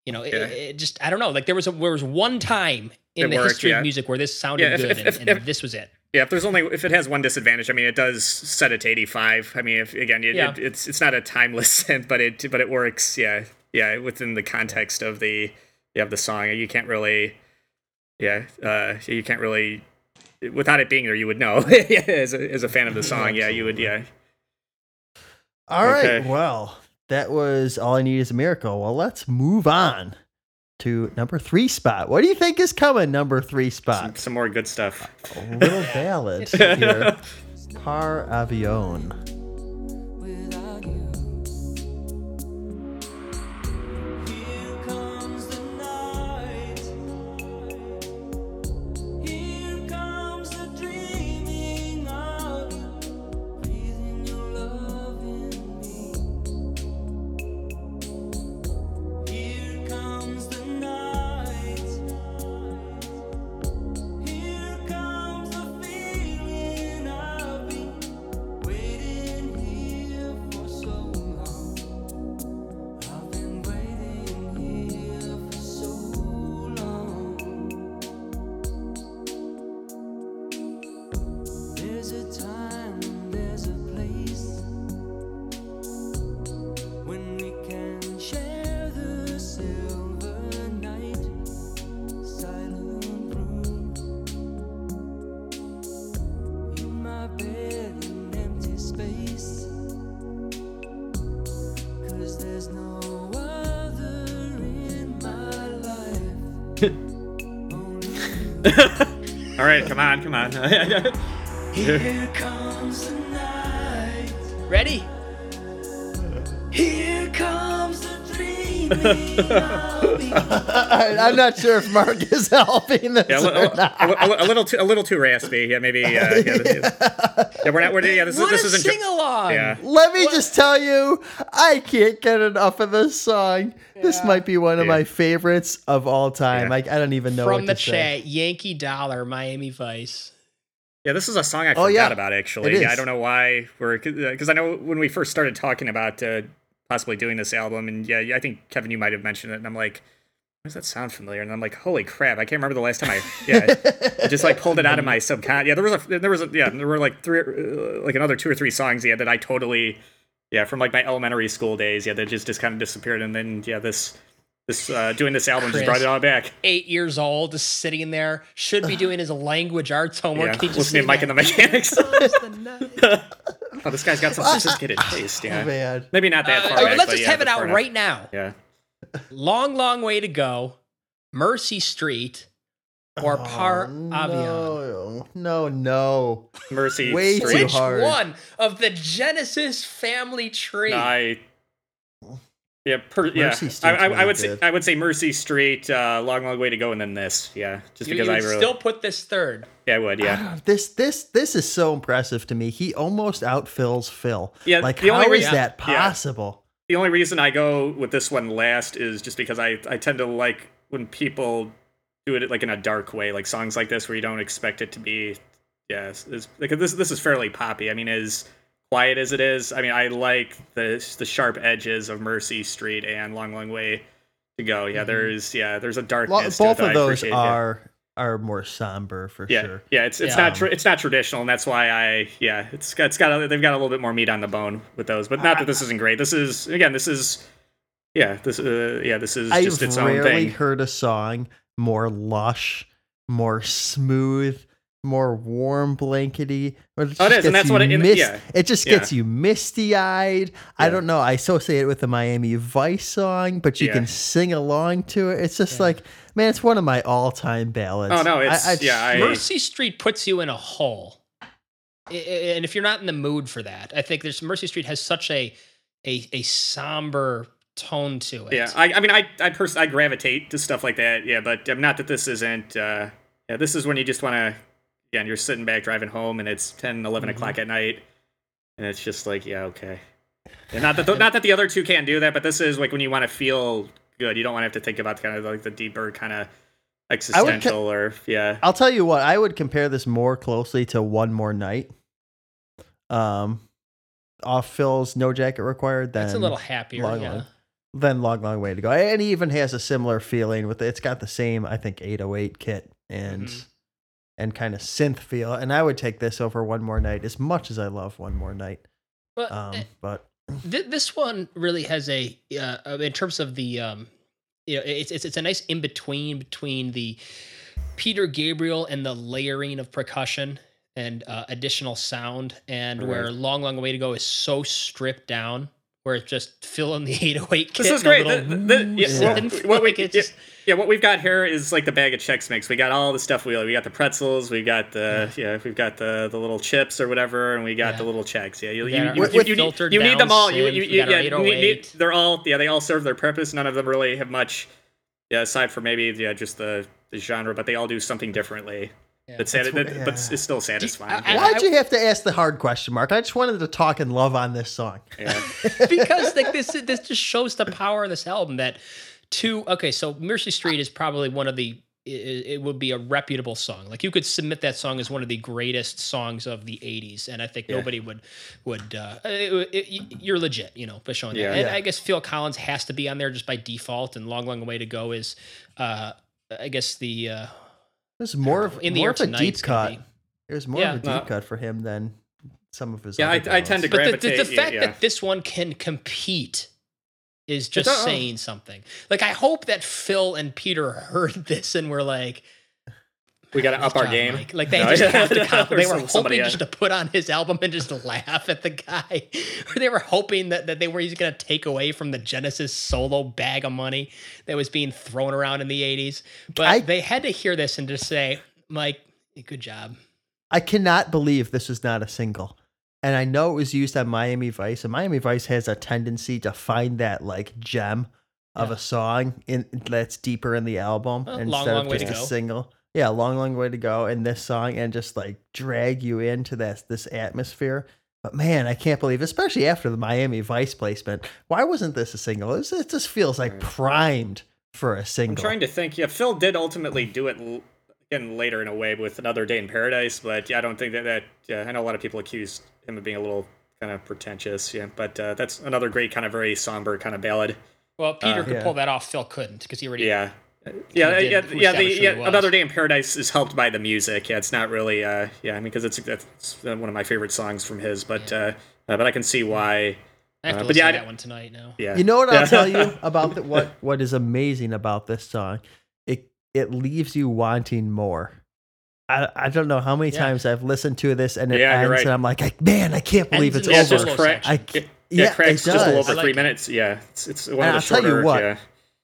you know, it, it just I don't know. Like there was a, there was one time in it the worked, history of music where this sounded if, good, if, and, and this was it. Yeah, if there's only if it has one disadvantage, I mean, it does set it to 85. I mean, if again, it, yeah. it's it's not a timeless synth, but it but it works. Yeah, yeah, within the context of the yeah have the song, you can't really, yeah, uh, you can't really without it being there, you would know. as, a, as a fan of the song, yeah, you would, yeah. All okay. right. Well, that was all I need is a miracle. Well, let's move on to number three spot. What do you think is coming? Number three spot. Some, some more good stuff. A little ballad here. Par Avion. On, come on. Here comes the night. Ready? Here comes the dreaming. I'm not sure if Mark is helping this. Yeah, a, a, a, little too, a little too raspy. Yeah, maybe. Uh, yeah, yeah, we're not. We're, yeah, this, what this a isn't. Sing along. Yeah. Let me what? just tell you, I can't get enough of this song. Yeah. This might be one of yeah. my favorites of all time. Like I don't even know. From the chat, say. Yankee Dollar, Miami Vice. Yeah, this is a song I forgot oh, yeah. about actually. Yeah, I don't know why we're because I know when we first started talking about uh, possibly doing this album, and yeah, I think Kevin, you might have mentioned it, and I'm like, does that sound familiar? And I'm like, holy crap! I can't remember the last time I yeah, I just like pulled it out of my subcon. Yeah, there was a there was a yeah there were like three uh, like another two or three songs yeah that I totally yeah from like my elementary school days yeah that just just kind of disappeared and then yeah this this uh, doing this album Chris, just brought it all back. Eight years old, just sitting there, should be doing his language arts homework. Yeah, listening to Mike and the Mechanics. oh, this guy's got some sophisticated taste. Yeah, oh, maybe not that uh, far. Uh, back, let's just yeah, have it out right now. Yeah long, long way to go. Mercy Street or oh, Par no, Avion. No, no. Mercy Way Street. too Which hard. one of the Genesis family tree? I yeah, per, yeah. I, I, I, would say I would say Mercy Street, uh, long, long way to go, and then this. Yeah, just you, because you I really still put this third. Yeah, I would. Yeah. this this this is so impressive to me. He almost outfills Phil. Yeah. Like how is that possible? The only reason I go with this one last is just because I, I tend to like when people do it like in a dark way, like songs like this where you don't expect it to be. Yeah, is, like this this is fairly poppy. I mean, as quiet as it is, I mean, I like the the sharp edges of Mercy Street and Long Long Way to Go. Yeah, mm-hmm. there's yeah, there's a darkness. Well, both of those are are more somber for yeah. sure. Yeah, it's it's yeah. not tra- it's not traditional, and that's why I yeah it's got, it's got a, they've got a little bit more meat on the bone with those. But not that this isn't great. This is again this is yeah this uh, yeah this is I've just its own thing. Heard a song more lush, more smooth, more warm blankety. oh, it is, and that's what it. Mist- yeah, it just gets yeah. you misty eyed. Yeah. I don't know. I associate it with the Miami Vice song, but you can sing along to it. It's just like, man, it's one of my all time ballads. Oh no, it's I, I, yeah. I, Mercy Street puts you in a hole, and if you're not in the mood for that, I think there's Mercy Street has such a a a somber tone to it. Yeah, I, I mean, I I pers- I gravitate to stuff like that. Yeah, but um, not that this isn't. Uh, yeah, this is when you just want to again, you're sitting back driving home and it's 10, 11 mm-hmm. o'clock at night. And it's just like, yeah, okay. And not that the, not that the other two can't do that, but this is like when you want to feel good. You don't want to have to think about kind of like the deeper kind of existential co- or yeah. I'll tell you what, I would compare this more closely to One More Night. Um, off Phil's No Jacket Required. Than That's a little happier, long, yeah. Long, than Long Long Way to Go, and he even has a similar feeling with it. It's got the same, I think, 808 kit and. Mm-hmm and kind of synth feel. And I would take this over One More Night as much as I love One More Night. But, um, eh, but th- this one really has a uh, in terms of the um, you know it's it's it's a nice in between between the Peter Gabriel and the layering of percussion and uh, additional sound, and right. where Long Long Way to Go is so stripped down where it's just filling the 808 kit. This is great. The, the, yeah, what, what we, yeah, yeah, what we've got here is like the bag of Chex Mix. We got all the stuff we we got the pretzels, we got the yeah, we've got the the little chips or whatever, and we got yeah. the little Chex. Yeah, you you, you, you, you, need, you need them all. You, you, you yeah, you need, oh they're all yeah, they all serve their purpose. None of them really have much. Yeah, aside from maybe yeah, just the, the genre, but they all do something differently. Yeah, but, sati- that, yeah. but it's still satisfying. I, I, Why'd you have to ask the hard question, Mark? I just wanted to talk and love on this song. Yeah. because like this, this just shows the power of this album. That two, okay, so Mercy Street is probably one of the. It, it, would be a reputable song. Like you could submit that song as one of the greatest songs of the '80s, and I think yeah. nobody would would. Uh, it, it, you're legit, you know, for showing yeah. that. And I guess Phil Collins has to be on there just by default. And "Long, Long Way to Go" is, uh, I guess the. Uh, was more of in the more of a deep cut. It was more yeah. of a deep uh, cut for him than some of his. Yeah, I, I, tend to but gravitate. the, the, the fact yeah. that this one can compete is just uh, saying something. Like I hope that Phil and Peter heard this and were like, "We got to up our game." Like, like they no, just have to. they were hoping just to put on his album and just laugh at the guy, or they were hoping that, that they were going to take away from the Genesis solo bag of money that was being thrown around in the '80s. But I, they had to hear this and just say, "Mike, good job." I cannot believe this is not a single and I know it was used on Miami Vice, and Miami Vice has a tendency to find that like gem of yeah. a song in that's deeper in the album instead long, long of just a single. Yeah, long, long way to go in this song, and just like drag you into this this atmosphere. But man, I can't believe, especially after the Miami Vice placement, why wasn't this a single? It, it just feels like primed for a single. I'm trying to think. Yeah, Phil did ultimately do it again later in a way with another day in paradise, but yeah, I don't think that that. Yeah, I know a lot of people accused him of being a little kind of pretentious. Yeah, but uh, that's another great kind of very somber kind of ballad. Well, Peter uh, could yeah. pull that off. Phil couldn't because he already. Yeah. Yeah, yeah, yeah. The, yeah another day in paradise is helped by the music. Yeah, it's not really. Uh, yeah, I mean, because it's that's one of my favorite songs from his. But yeah. uh, uh, but I can see why. I have to uh, but yeah, to that one tonight now. Yeah. You know what I'll tell you about the, what what is amazing about this song? It it leaves you wanting more. I, I don't know how many yeah. times I've listened to this and it yeah, ends, right. and I'm like, man, I can't believe it's, it's over. Just crack, I, it, yeah, yeah cracks just a little over like three it. minutes. Yeah, it's, it's one and of the I'll shorter. Tell you what, yeah.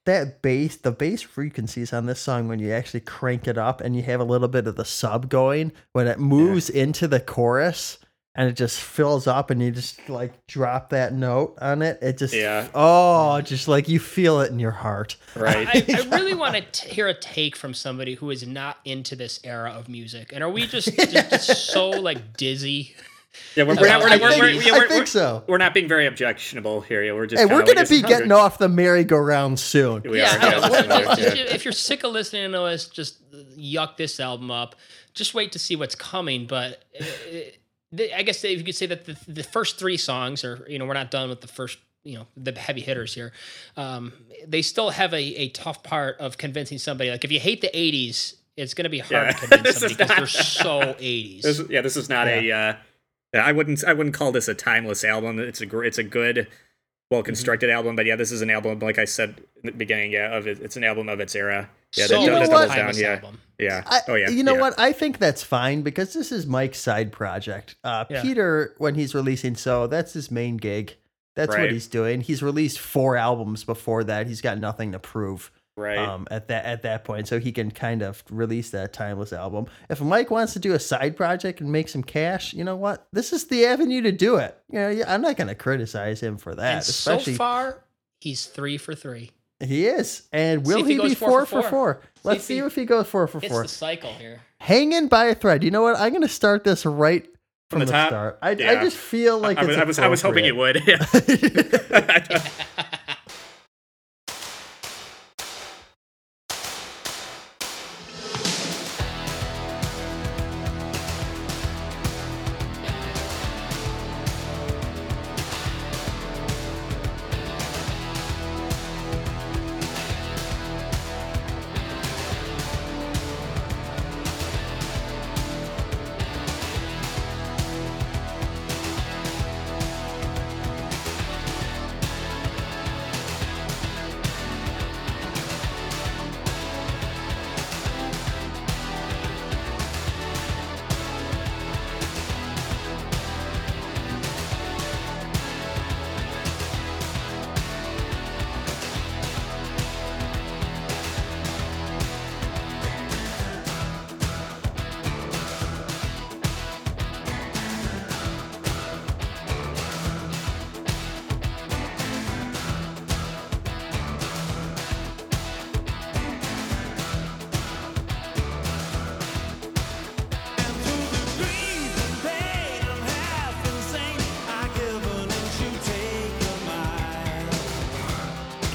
That bass, the bass frequencies on this song, when you actually crank it up and you have a little bit of the sub going, when it moves into the chorus, and it just fills up and you just like drop that note on it it just yeah. oh just like you feel it in your heart. Right. I, I really want to hear a take from somebody who is not into this era of music and are we just, just, just so like dizzy yeah, we're, we're not. We're, we're, we're, yeah, we're, I think so. We're not being very objectionable here. Yeah, we're just. Hey, we're going to be getting off the merry-go-round soon. We yeah, are, if you're sick of listening to us, just yuck this album up. Just wait to see what's coming. But it, I guess if you could say that the, the first three songs are, you know, we're not done with the first, you know, the heavy hitters here. Um, they still have a, a tough part of convincing somebody. Like if you hate the 80s, It's going to be hard yeah. to convince somebody because they're so 80s. This, yeah, this is not yeah. a. Uh, I wouldn't. I wouldn't call this a timeless album. It's a. It's a good, well constructed mm-hmm. album. But yeah, this is an album. Like I said in the beginning, yeah, of it, it's an album of its era. Yeah, so that, you know that what? Down. Yeah, album. yeah. I, oh yeah. You know yeah. what? I think that's fine because this is Mike's side project. Uh, yeah. Peter, when he's releasing So, that's his main gig. That's right. what he's doing. He's released four albums before that. He's got nothing to prove. Right. Um, at that at that point, so he can kind of release that timeless album. If Mike wants to do a side project and make some cash, you know what? This is the avenue to do it. You know, I'm not going to criticize him for that. And especially so far, he's three for three. He is. And will he, he be four, four for four? four? Let's see, see if he goes four for four. It's the cycle here. Hanging by a thread. You know what? I'm going to start this right from, from the, the start. I, yeah. I just feel like I, I was, I was hoping it would. Yeah.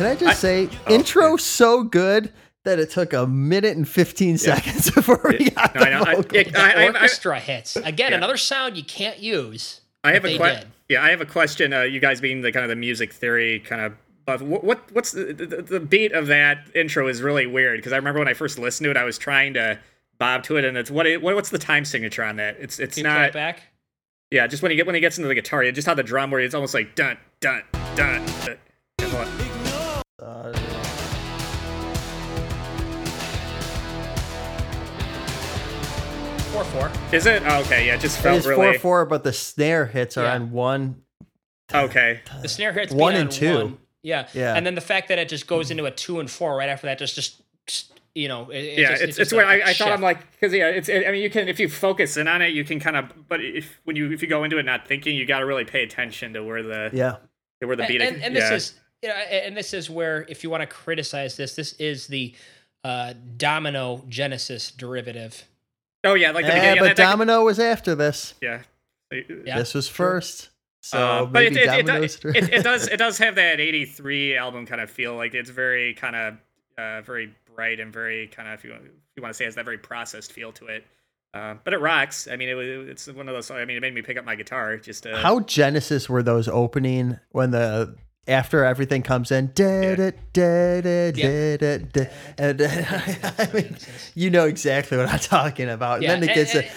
Can I just I, say, oh, intro yeah. so good that it took a minute and 15 yeah. seconds before we got no, the I know. vocal. I, I, orchestra hits. Again, yeah. another sound you can't use. I have a question. Yeah, I have a question. Uh, you guys being the kind of the music theory kind of buff. What, what what's the, the, the beat of that intro is really weird because I remember when I first listened to it, I was trying to bob to it, and it's what, what what's the time signature on that? It's it's not back. Yeah, just when he get when he gets into the guitar, just how the drum where it's almost like dun dun dun. dun. Four four. Is it? Oh, okay, yeah, it just felt it is really four four, but the snare hits are yeah. on one. Okay. The snare hits one and two. One. Yeah. Yeah. And then the fact that it just goes into a two and four right after that, just just you know, it, it yeah, just, it's, it's, where I, I thought I'm like because yeah, it's it, I mean you can if you focus in on it you can kind of but if when you if you go into it not thinking you got to really pay attention to where the yeah where the beat and, and, and yeah. this is you know and this is where if you want to criticize this this is the uh, domino genesis derivative Oh yeah, like the yeah, but Domino was after this. Yeah. yeah. This was first. So uh, but it, it, it, it, it, does it does have that '83 album kind of feel. Like it's very kind of uh, very bright and very kind of if you, if you want to say it has that very processed feel to it. Uh, but it rocks. I mean, it was it's one of those. I mean, it made me pick up my guitar just to. How Genesis were those opening when the after everything comes in, da, da, da, da, da, da, da, and, I mean, you know exactly what I'm talking about. And then it gets eh, and,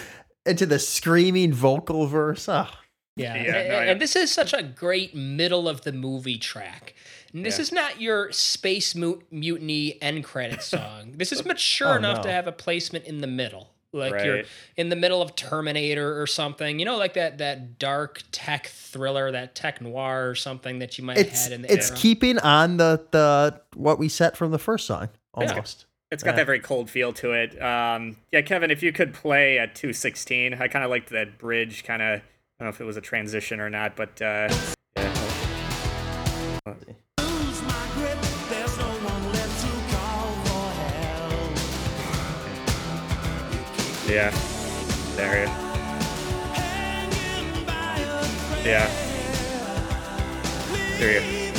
a, into the screaming vocal verse. Oh. Yeah, yeah and, no, eh, and, this is such a great middle of the movie track. And this yeah. is not your space mutiny end credit song. This is mature oh, enough no. to have a placement in the middle like right. you're in the middle of Terminator or something. You know, like that that dark tech thriller, that tech noir or something that you might it's, have had in the It's era. keeping on the the what we set from the first song almost. Yeah. It's got yeah. that very cold feel to it. Um, yeah, Kevin, if you could play at 216, I kind of liked that bridge kind of. I don't know if it was a transition or not, but uh, yeah. Yeah. There you Yeah. There you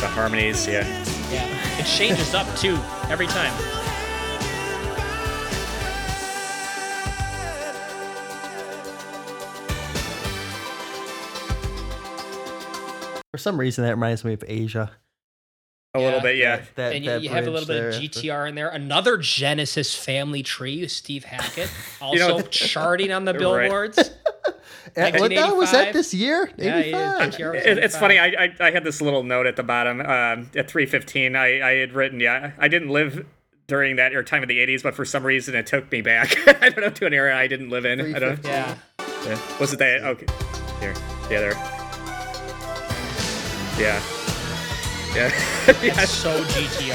The harmonies, yeah. Yeah. It changes up too every time. For some reason, that reminds me of Asia. A yeah, little bit, yeah. That, that, and you, you have a little bit of GTR in there. Another Genesis family tree, Steve Hackett, also you know, charting on the billboards. Right. what that was that this year? Yeah, it, it's funny. I, I, I had this little note at the bottom um, at three fifteen. I I had written, yeah, I didn't live during that era time of the '80s, but for some reason it took me back. I don't know to an era I didn't live in. I don't. Yeah. yeah. Was it that? Okay. Here. Yeah. There. Yeah. Yeah. yeah. so GTR.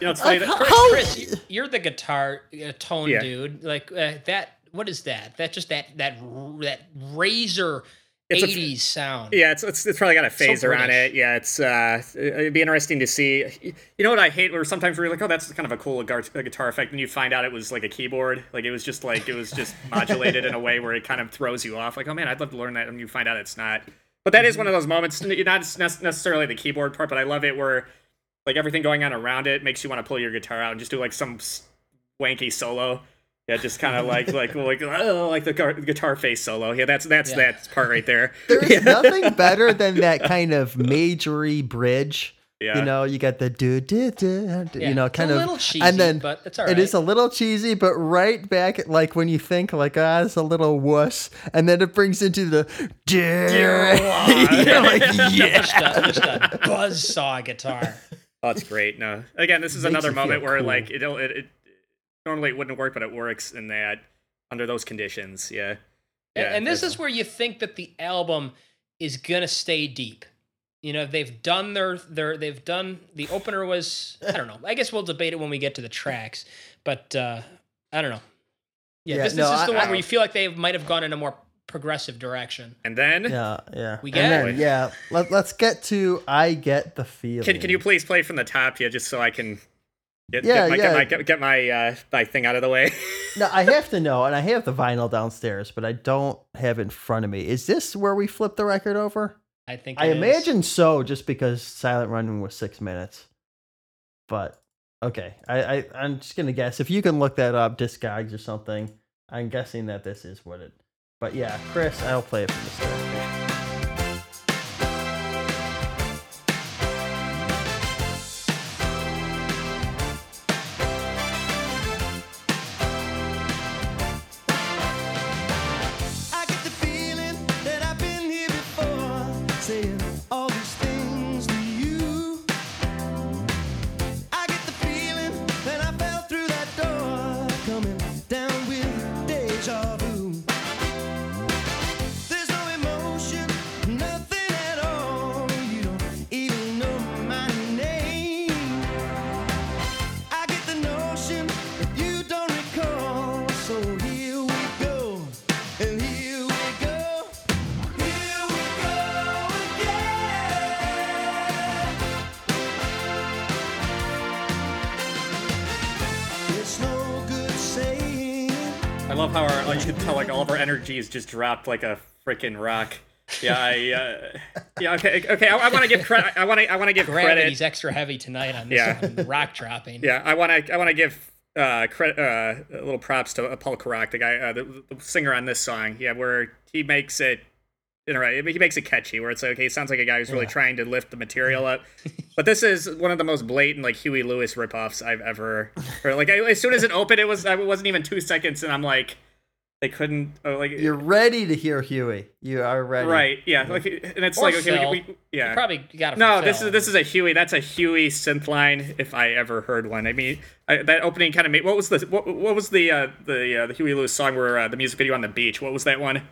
you know, it's funny. Like, that, Chris, Chris, you're the guitar uh, tone yeah. dude. Like uh, that. What is that? That just that that that razor it's 80s a, sound. Yeah, it's, it's, it's probably got a phaser so on it. Yeah, it's uh, it'd be interesting to see. You know what I hate? Where sometimes we're like, oh, that's kind of a cool guitar effect, and you find out it was like a keyboard. Like it was just like it was just modulated in a way where it kind of throws you off. Like, oh man, I'd love to learn that, and you find out it's not. But that is one of those moments. Not necessarily the keyboard part, but I love it where like everything going on around it makes you want to pull your guitar out and just do like some wanky solo yeah, just kind of like like like oh, like the guitar face solo. Yeah, that's that's yeah. that part right there. There's yeah. nothing better than that kind of majory bridge. Yeah. You know, you got the do do do, you know, kind of, cheesy, and then but it's all right. It is a little cheesy, but right back, like when you think like ah, it's a little wuss, and then it brings into the dear, you like yeah, just a, just a buzz saw guitar. Oh, it's great. No, again, this is another moment where cool. like it, it, it normally it wouldn't work, but it works in that under those conditions. Yeah. yeah and, and this is where you think that the album is gonna stay deep. You know, they've done their their they've done the opener was I don't know. I guess we'll debate it when we get to the tracks, but uh I don't know. Yeah, yeah this, no, this is the one I, where you feel like they might have gone in a more progressive direction. And then yeah, yeah, we get then, yeah. Let, let's get to I get the feeling. Can Can you please play from the top here, just so I can Get, yeah, get my, yeah. Get my, get, get my, uh, my thing out of the way. no, I have to know, and I have the vinyl downstairs, but I don't have it in front of me. Is this where we flip the record over? I think. I is. imagine so, just because Silent Running was six minutes. But okay, I, I I'm just gonna guess if you can look that up, Discogs or something. I'm guessing that this is what it. But yeah, Chris, I'll play it from the start. Energies just dropped like a freaking rock. Yeah, I, uh, yeah, okay, okay. I, I want to give credit. I want to, I want to give Gravity's credit. He's extra heavy tonight on this yeah. one, rock dropping. Yeah, I want to, I want to give uh, credit, uh, a little props to uh, Paul Carrack, the guy, uh, the, the, singer on this song. Yeah, where he makes it, you know, right? He makes it catchy. Where it's like, okay, it sounds like a guy who's really yeah. trying to lift the material up. but this is one of the most blatant, like Huey Lewis ripoffs I've ever heard. Like, I, as soon as it opened, it was, it wasn't even two seconds, and I'm like they couldn't oh, like you're ready to hear Huey. You are ready, right? Yeah, like and it's or like okay, we, we, yeah, you probably got a. no. This is this is a Huey. That's a Huey synth line if I ever heard one. I mean, I, that opening kind of made. What was the what, what was the uh, the uh, the Huey Lewis song where uh, the music video on the beach? What was that one?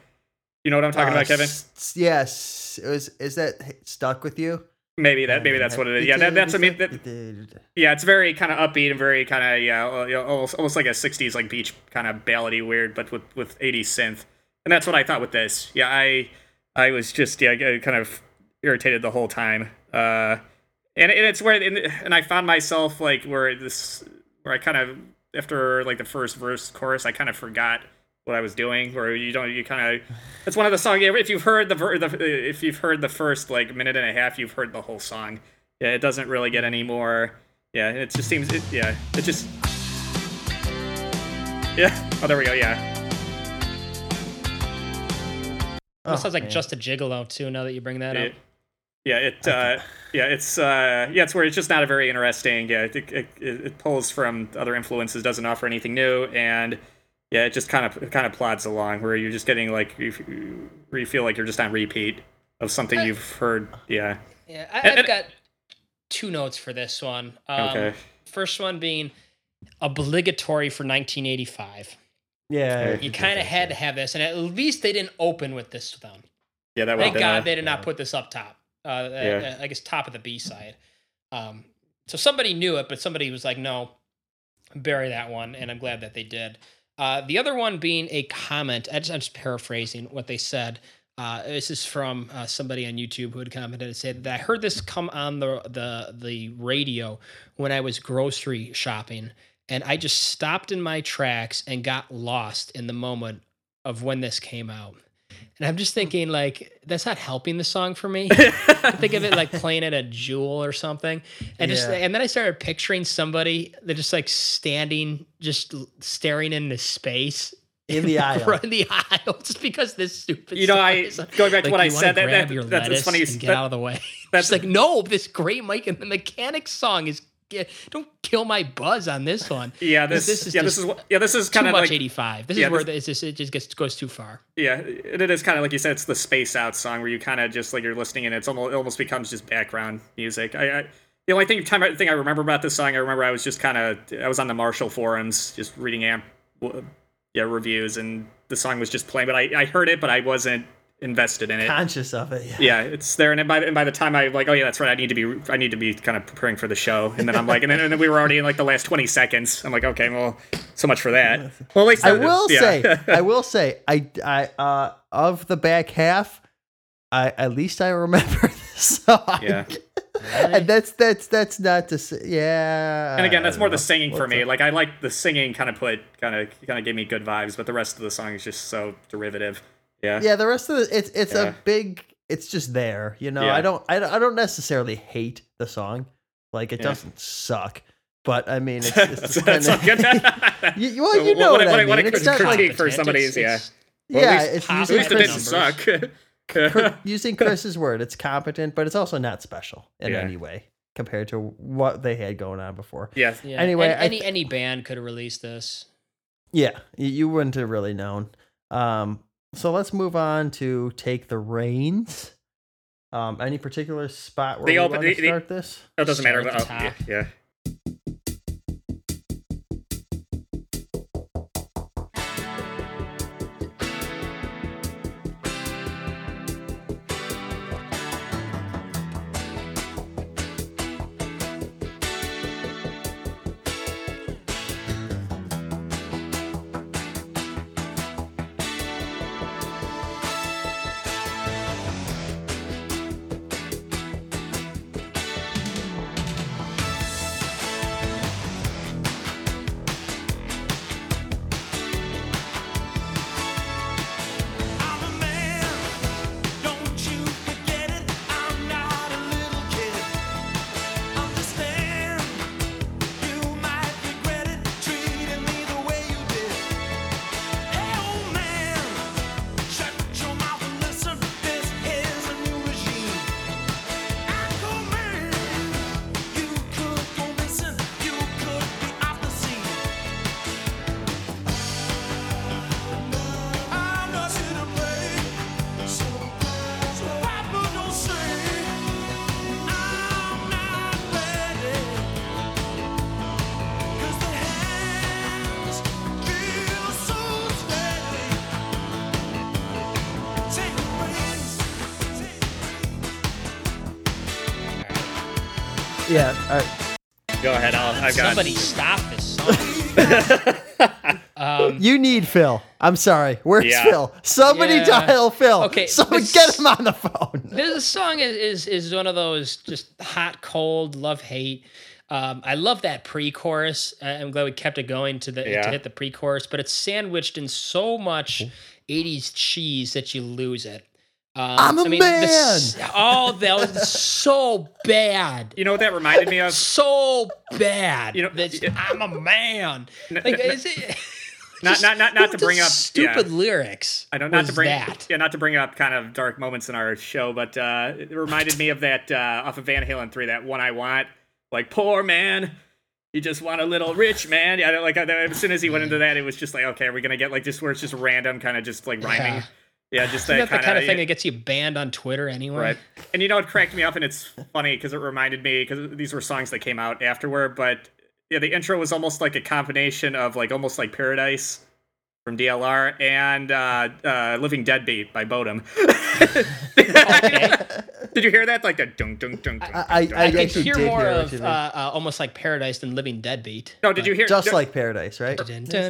You know what I'm talking about, Kevin? S- yes. It was. Is that stuck with you? Maybe that maybe that's what it is. Yeah, that, that's I mean that, yeah, it's very kind of upbeat and very kind of yeah, you know, almost almost like a '60s like beach kind of ballady weird, but with with '80s synth, and that's what I thought with this. Yeah, I I was just yeah kind of irritated the whole time, uh, and, and it's where and, and I found myself like where this where I kind of after like the first verse chorus, I kind of forgot what I was doing, or you don't, you kind of. It's one of the songs. If you've heard the, the if you've heard the first like minute and a half, you've heard the whole song. Yeah, it doesn't really get any more. Yeah, it just seems. It, yeah, it just. Yeah. Oh, there we go. Yeah. Oh, sounds like man. just a gigolo too. Now that you bring that it, up. Yeah, it. Uh, yeah, it's. Uh, yeah, it's where it's just not a very interesting. Yeah, it, it, it pulls from other influences, doesn't offer anything new, and yeah, it just kind of kind of plods along where you're just getting like you, you feel like you're just on repeat of something I, you've heard. Yeah. Yeah, I, have got two notes for this one. Um, okay. First one being obligatory for 1985. Yeah, you kind of had to have this, and at least they didn't open with this one. Yeah, that. Thank God they did not put this up top. Uh, yeah. I guess top of the B side. Um, so somebody knew it, but somebody was like, "No, bury that one," and I'm glad that they did. Uh, the other one being a comment. I just, I'm just paraphrasing what they said. Uh, this is from uh, somebody on YouTube who had commented and said that I heard this come on the the the radio when I was grocery shopping, and I just stopped in my tracks and got lost in the moment of when this came out. And I'm just thinking, like, that's not helping the song for me. think of it like playing at a Jewel or something. And yeah. just and then I started picturing somebody that just like standing, just staring into space. In the aisle. in the aisle, just because this stupid. You know, I going back to what I said. That, that that's funny. And get that, out of the way. That's like no. This great Mike and the Mechanics song is don't kill my buzz on this one. Yeah, this, this is yeah, this is yeah, this is kind of much like, 85. This yeah, is where this, this, it just gets goes too far. Yeah, it is kind of like you said, it's the space out song where you kind of just like you're listening and it's almost it almost becomes just background music. I, I the only thing time thing I remember about this song, I remember I was just kind of I was on the Marshall forums just reading amp yeah reviews and the song was just playing, but I I heard it, but I wasn't invested in it, conscious of it. Yeah, yeah it's there. And by and by the time I like, oh yeah, that's right. I need to be I need to be kind of preparing for the show. And then I'm like, and then, and then we were already in like the last 20 seconds. I'm like, okay, well, so much for that. Well, at least I will yeah. say, I will say, I I uh of the back half, I at least I remember this song. Yeah. and that's that's that's not to say yeah and again that's more know. the singing What's for me like i like the singing kind of put kind of kind of gave me good vibes but the rest of the song is just so derivative yeah. Yeah. The rest of the it's it's yeah. a big. It's just there. You know. Yeah. I don't. I, I don't necessarily hate the song. Like it yeah. doesn't suck. But I mean, it's, it's that's, that's kinda, good. you, well, you know what, what, what I mean. What a it's not like for somebody's, yeah. Well, yeah, it's at least it didn't suck. using Chris's word, it's competent, but it's also not special in yeah. any way compared to what they had going on before. Yes. Yeah. Anyway, any th- any band could have released this. Yeah, you wouldn't have really known. Um, so let's move on to take the reins. Um, any particular spot where the we open, want to the, start this? It doesn't start matter. Oh, yeah, yeah. yeah. Go ahead. I'll, I've got Somebody stop this song. um, you need Phil. I'm sorry. Where's yeah. Phil? Somebody yeah. dial Phil. Okay, someone get him on the phone. This song is, is is one of those just hot, cold, love, hate. Um, I love that pre-chorus. I'm glad we kept it going to the yeah. to hit the pre-chorus, but it's sandwiched in so much '80s cheese that you lose it. Um, I'm a I mean, man. The, oh, that was so bad. You know what that reminded me of? So bad. You know, I'm a man. Like, is it? not not not, not to bring up stupid yeah. lyrics. I don't not to bring that. yeah not to bring up kind of dark moments in our show, but uh, it reminded me of that uh, off of Van Halen three that one I want like poor man. You just want a little rich man. Yeah, like as soon as he went into that, it was just like, okay, are we gonna get like just where it's just random, kind of just like rhyming. Yeah. Yeah, just that, that kind, of, kind of thing that gets you banned on Twitter anyway. Right. And you know what cracked me up, and it's funny because it reminded me because these were songs that came out afterward, but yeah, the intro was almost like a combination of like almost like Paradise from DLR and uh, uh, Living Deadbeat by Bodom. Did you hear that? Like a dunk dunk dunk. I, I, I, I can hear more hear of uh, uh, almost like Paradise than Living Deadbeat. No, did you hear? Just like Paradise, right? no,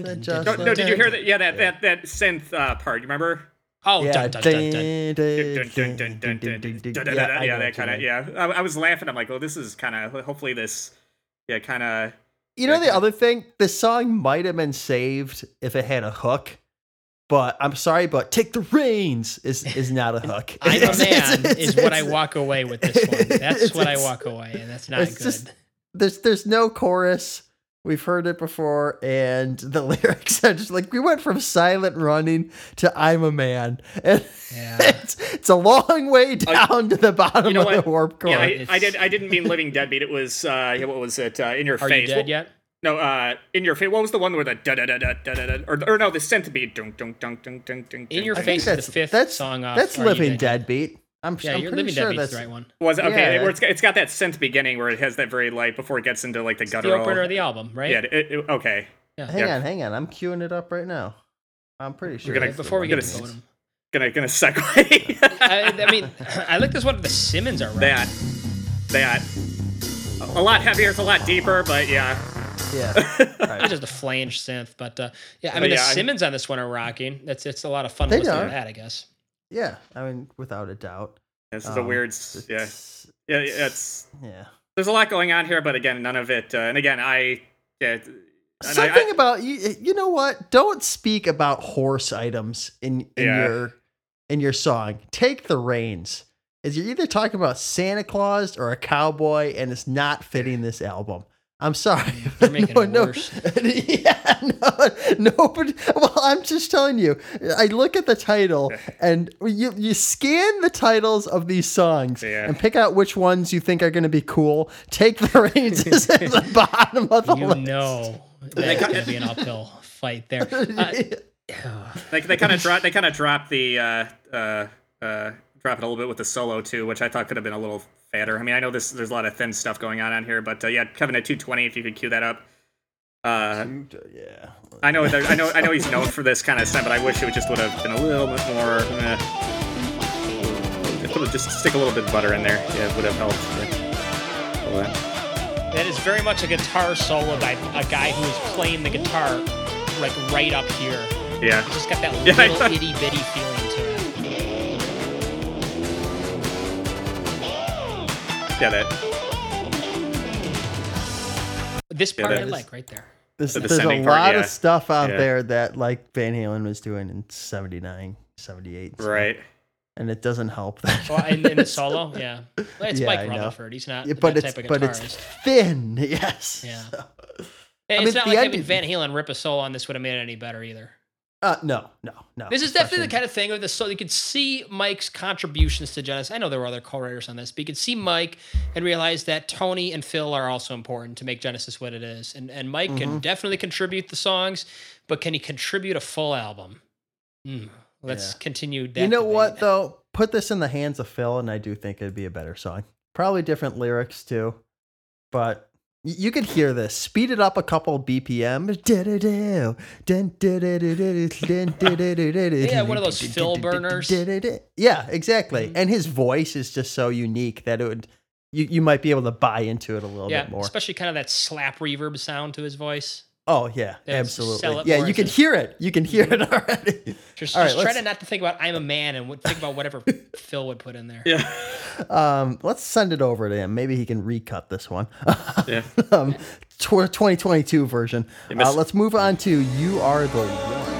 no, did you hear that? Yeah, that that that synth uh, part. You remember? Oh, yeah, that kind of yeah. I, was laughing. I'm like, oh, this is kind of hopefully this, yeah, kind of you know the other thing, the song might have been saved if it had a hook. But I'm sorry, but "Take the Reins" is is not a hook. I'm a man is what I walk away with this one. That's what I walk away, and that's not good. Just, there's there's no chorus. We've heard it before, and the lyrics are just like we went from silent running to "I'm a man," and yeah. it's, it's a long way down uh, to the bottom you know of what? the warp core. Yeah, I, I, did. I didn't mean "Living Deadbeat." It was uh, what was it? Uh, in your are face. You dead yet? No, uh, in your face. What was the one where the da da da da da da or or no, the centipede dunk dunk dunk dunk dunk dunk. In your face is the fifth that's, song off. That's "Living Deadbeat." I'm, yeah, I'm you're living sure that's the right one. Was okay. Yeah. It's, it's got that synth beginning where it has that very light before it gets into like the gutter. The opener of the album, right? Yeah. It, it, okay. Yeah. Hang yeah. on, hang on. I'm queuing it up right now. I'm pretty sure. Gonna, before we get to Bodom. Gonna gonna segue. I, I, mean, I like this one. The Simmons are right. That that a lot heavier. It's a lot deeper, but yeah. Yeah, right. just a flange synth, but uh, yeah, I mean yeah, the Simmons I'm, on this one are rocking. That's it's a lot of fun to listen to that, I guess. Yeah, I mean, without a doubt. This is um, a weird, yeah, yeah, it's yeah. There's a lot going on here, but again, none of it. Uh, and again, I yeah, something I, about you. You know what? Don't speak about horse items in in yeah. your in your song. Take the reins. Is you're either talking about Santa Claus or a cowboy, and it's not fitting this album. I'm sorry. You're making no, it worse. No, yeah, no, nobody. Well, I'm just telling you. I look at the title, and you you scan the titles of these songs yeah. and pick out which ones you think are going to be cool. Take the reins at the bottom of the you list. You know that could be an uphill fight there. Uh, they they kind of drop they kind of drop the uh, uh, uh, drop it a little bit with the solo too, which I thought could have been a little fatter. I mean, I know this there's a lot of thin stuff going on on here, but uh, yeah, Kevin at 220, if you could cue that up. Uh, yeah. I know, I know, I know he's known for this kind of stuff, but I wish it just would have been a little bit more. Eh. Put just stick a little bit of butter in there. Yeah, it would have helped. Yeah. That is very much a guitar solo by a guy who is playing the guitar like right up here. Yeah. It's just got that little yeah, itty bitty feeling Yeah, it. This part yeah, I like right there. This, the there's a lot part, yeah. of stuff out yeah. there that like Van Halen was doing in 79, 78. So. Right. And it doesn't help that. Oh, well, in, in the solo, yeah. Well, it's yeah, Mike Rutherford. He's not yeah, but it's, But it's thin, yes. Yeah. So. It's I mean, not like having Van Halen rip a solo on this would have made it any better either. Uh, no, no, no. This is definitely the kind of thing with the so you could see Mike's contributions to Genesis. I know there were other co-writers on this, but you could see Mike and realize that Tony and Phil are also important to make Genesis what it is. And and Mike mm-hmm. can definitely contribute the songs, but can he contribute a full album? Mm, let's yeah. continue. you know debate. what though? Put this in the hands of Phil, and I do think it'd be a better song. Probably different lyrics too, but you could hear this. Speed it up a couple BPM. yeah, one of those fill burners. Yeah, exactly. Mm-hmm. And his voice is just so unique that it would you, you might be able to buy into it a little yeah, bit more. Especially kind of that slap reverb sound to his voice. Oh yeah, absolutely. Yeah, you can hear it. You can hear it already. Just, All just right, try to not to think about I'm a man and think about whatever Phil would put in there. Yeah. Um, let's send it over to him. Maybe he can recut this one. yeah. um, 2022 version. Uh, let's move on to "You Are the One."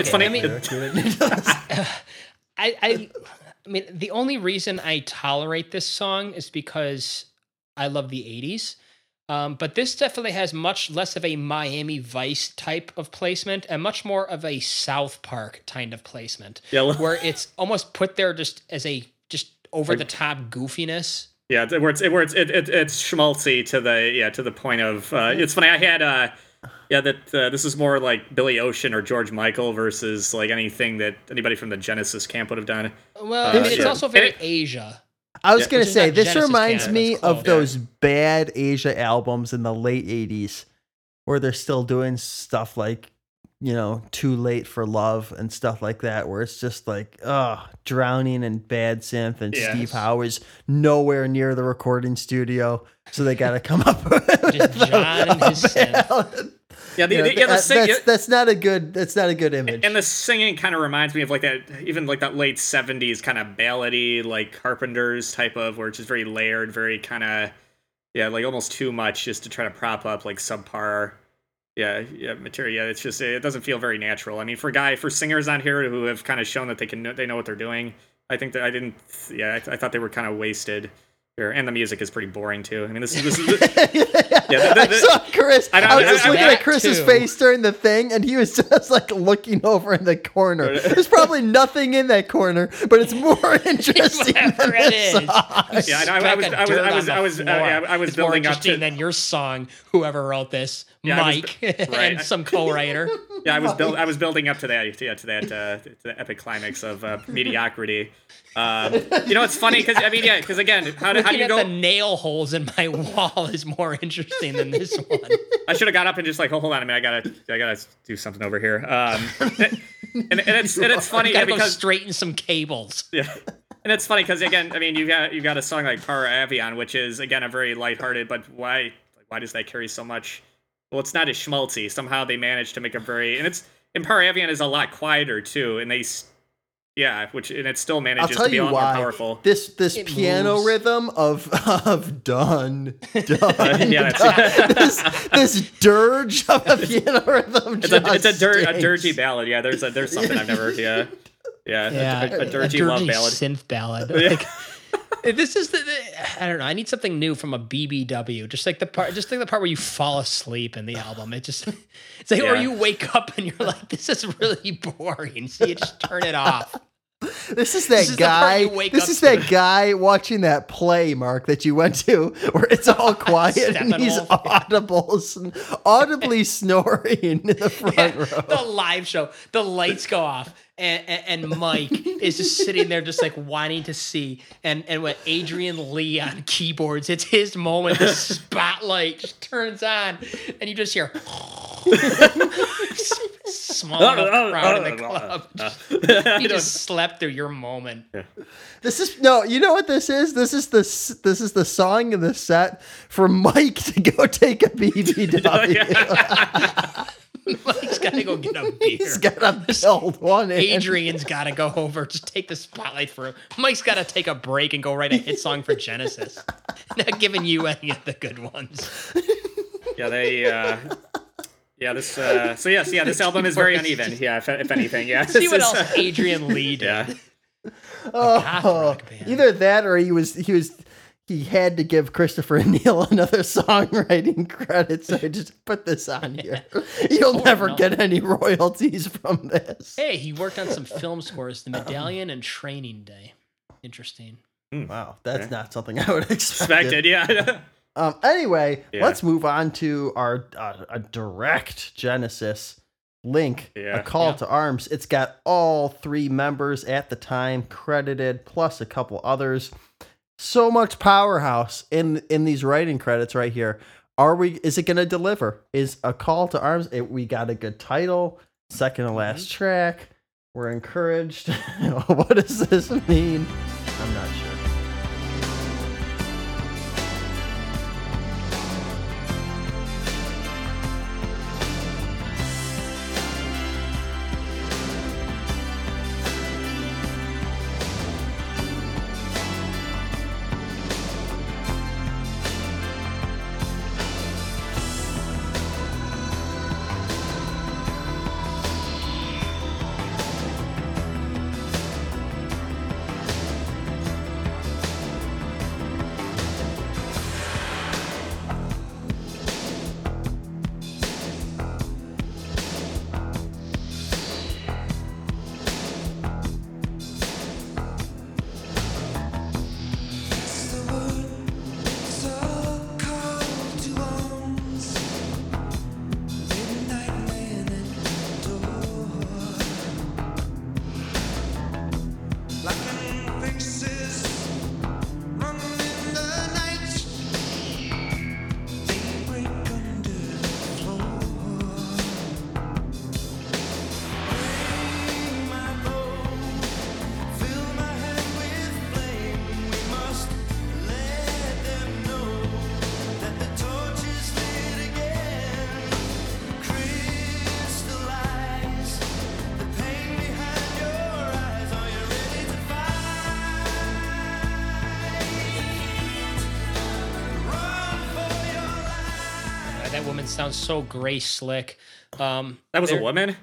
It's funny. It's funny. I mean, I, I, I mean, the only reason I tolerate this song is because I love the '80s. Um, but this definitely has much less of a Miami Vice type of placement and much more of a South Park kind of placement. Yeah, where it's almost put there just as a just over the top goofiness. Yeah, where it's where it's it, it, it's schmaltzy to the yeah to the point of uh, it's funny. I had uh yeah that uh, this is more like Billy Ocean or George Michael versus like anything that anybody from the Genesis camp would have done. Well, uh, I mean, it's also very it, Asia. I was yeah, gonna say this Genesis reminds me of those bad Asia albums in the late '80s, where they're still doing stuff like, you know, "Too Late for Love" and stuff like that, where it's just like, oh, drowning and bad synth, and yes. Steve Howe is nowhere near the recording studio, so they got to come up with just John and his synth. Yeah, the, the, yeah, the sing- that's, that's not a good that's not a good image. And the singing kind of reminds me of like that, even like that late '70s kind of ballady, like Carpenters type of, where it's just very layered, very kind of, yeah, like almost too much just to try to prop up like subpar, yeah, yeah, material. Yeah, it's just it doesn't feel very natural. I mean, for guy for singers on here who have kind of shown that they can they know what they're doing, I think that I didn't, yeah, I, I thought they were kind of wasted Here. and the music is pretty boring too. I mean, this is this is yeah. The, the, I saw Chris. I, I was just looking at Chris's too. face during the thing, and he was just like looking over in the corner. There's probably nothing in that corner, but it's more interesting than this song. Yeah, I, I, was, I was, I was, I was, uh, yeah, I was it's building more interesting up to than your song. Whoever wrote this, yeah, Mike, was, right. and some co-writer. Yeah, I was build, I was building up to that, yeah, to that, uh, to the epic climax of uh, mediocrity. Um, you know, it's funny because I mean, yeah, because again, how, do, how do you go? The nail holes in my wall is more interesting than this one. I should have got up and just like, oh, hold on a minute, I gotta, I gotta do something over here. Um, and, and, it's and it's funny yeah, because straighten some cables. Yeah. And it's funny because again, I mean, you got you got a song like Par Avion, which is again a very lighthearted, but why why does that carry so much? Well, it's not as schmaltzy. Somehow they managed to make a very and it's and Par Avion is a lot quieter too, and they yeah, which and it still manages to be a lot why. more powerful. This this it piano moves. rhythm of of done done. yeah, done. this this dirge of a piano rhythm. It's a it's a, dir- a dirgy ballad. Yeah, there's a there's something I've never yeah yeah, yeah a, a, a, dirgy, a dirgy love ballad synth ballad. Like, this is the, the, I don't know. I need something new from a BBW. Just like the part, just like the part where you fall asleep in the album. It just, it's like, yeah. or you wake up and you're like, this is really boring. So you just turn it off. This is that this is guy. This is that guy watching that play, Mark, that you went to, where it's all quiet and he's audible, audibly snoring in the front yeah, row. The live show, the lights go off, and, and, and Mike is just sitting there, just like wanting to see. And and when Adrian Lee on keyboards, it's his moment. The spotlight just turns on, and you just hear. Small enough crowd in the club. you just slept through your moment. This is no, you know what this is? This is the this is the song in the set for Mike to go take a BBW. Mike's gotta go get a beer. He's gotta build one. Adrian's gotta go over, to take the spotlight for him. Mike's gotta take a break and go write a hit song for Genesis. Not giving you any of the good ones. Yeah, they. uh yeah, this. Uh, so yes, yeah, this album is very uneven. Yeah, if, if anything, yeah. See what else Adrian Lee did. Yeah. Oh, either that or he was he was he had to give Christopher Neil another songwriting credit, so I just put this on here. You'll never get any royalties from this. Hey, he worked on some film scores, The Medallion and Training Day. Interesting. Mm, wow, that's okay. not something I would expect. Expected, yeah. Um. Anyway, yeah. let's move on to our uh, a direct Genesis link, yeah. a call yeah. to arms. It's got all three members at the time credited, plus a couple others so much powerhouse in in these writing credits right here. Are we? Is it going to deliver? Is a call to arms? It, we got a good title, second to last mm-hmm. track. We're encouraged. what does this mean? I'm not sure. Sounds so gray slick. Um, that was a woman.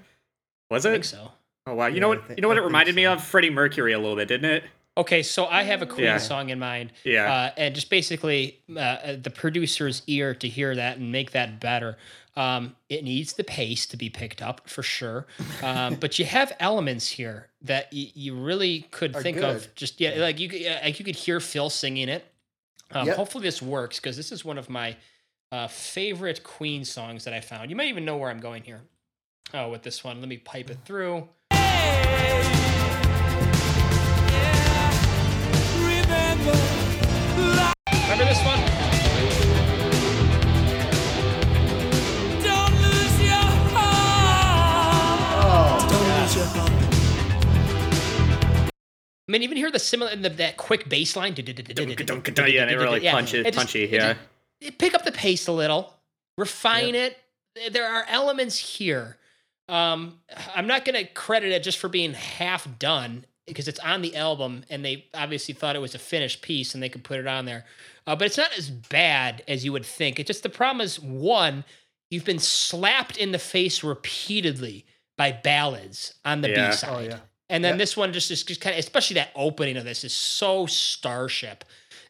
Was it? I think so. Oh wow! You yeah, know what? you know what it reminded so. me of? Freddie Mercury a little bit, didn't it? Okay, so I have a Queen yeah. song in mind. Yeah. Uh, and just basically uh, uh, the producer's ear to hear that and make that better. Um, it needs the pace to be picked up for sure. Um, but you have elements here that y- you really could Are think good. of. Just yeah, like you like you could hear Phil singing it. Um, yep. Hopefully this works because this is one of my uh, favorite Queen songs that I found. You might even know where I'm going here. Oh, with this one, let me pipe it through. Hey! Remember this one? Don't lose your heart. Don't lose. I mean, even hear the similar the, that quick bass line. Yeah, they really punchy, punchy. Yeah, pick up the pace a little, refine it. There are elements here. Um, I'm not going to credit it just for being half done because it's on the album and they obviously thought it was a finished piece and they could put it on there. Uh, but it's not as bad as you would think. It's just the problem is one, you've been slapped in the face repeatedly by ballads on the yeah. B side. Oh, yeah. And then yeah. this one just is just kind of, especially that opening of this is so Starship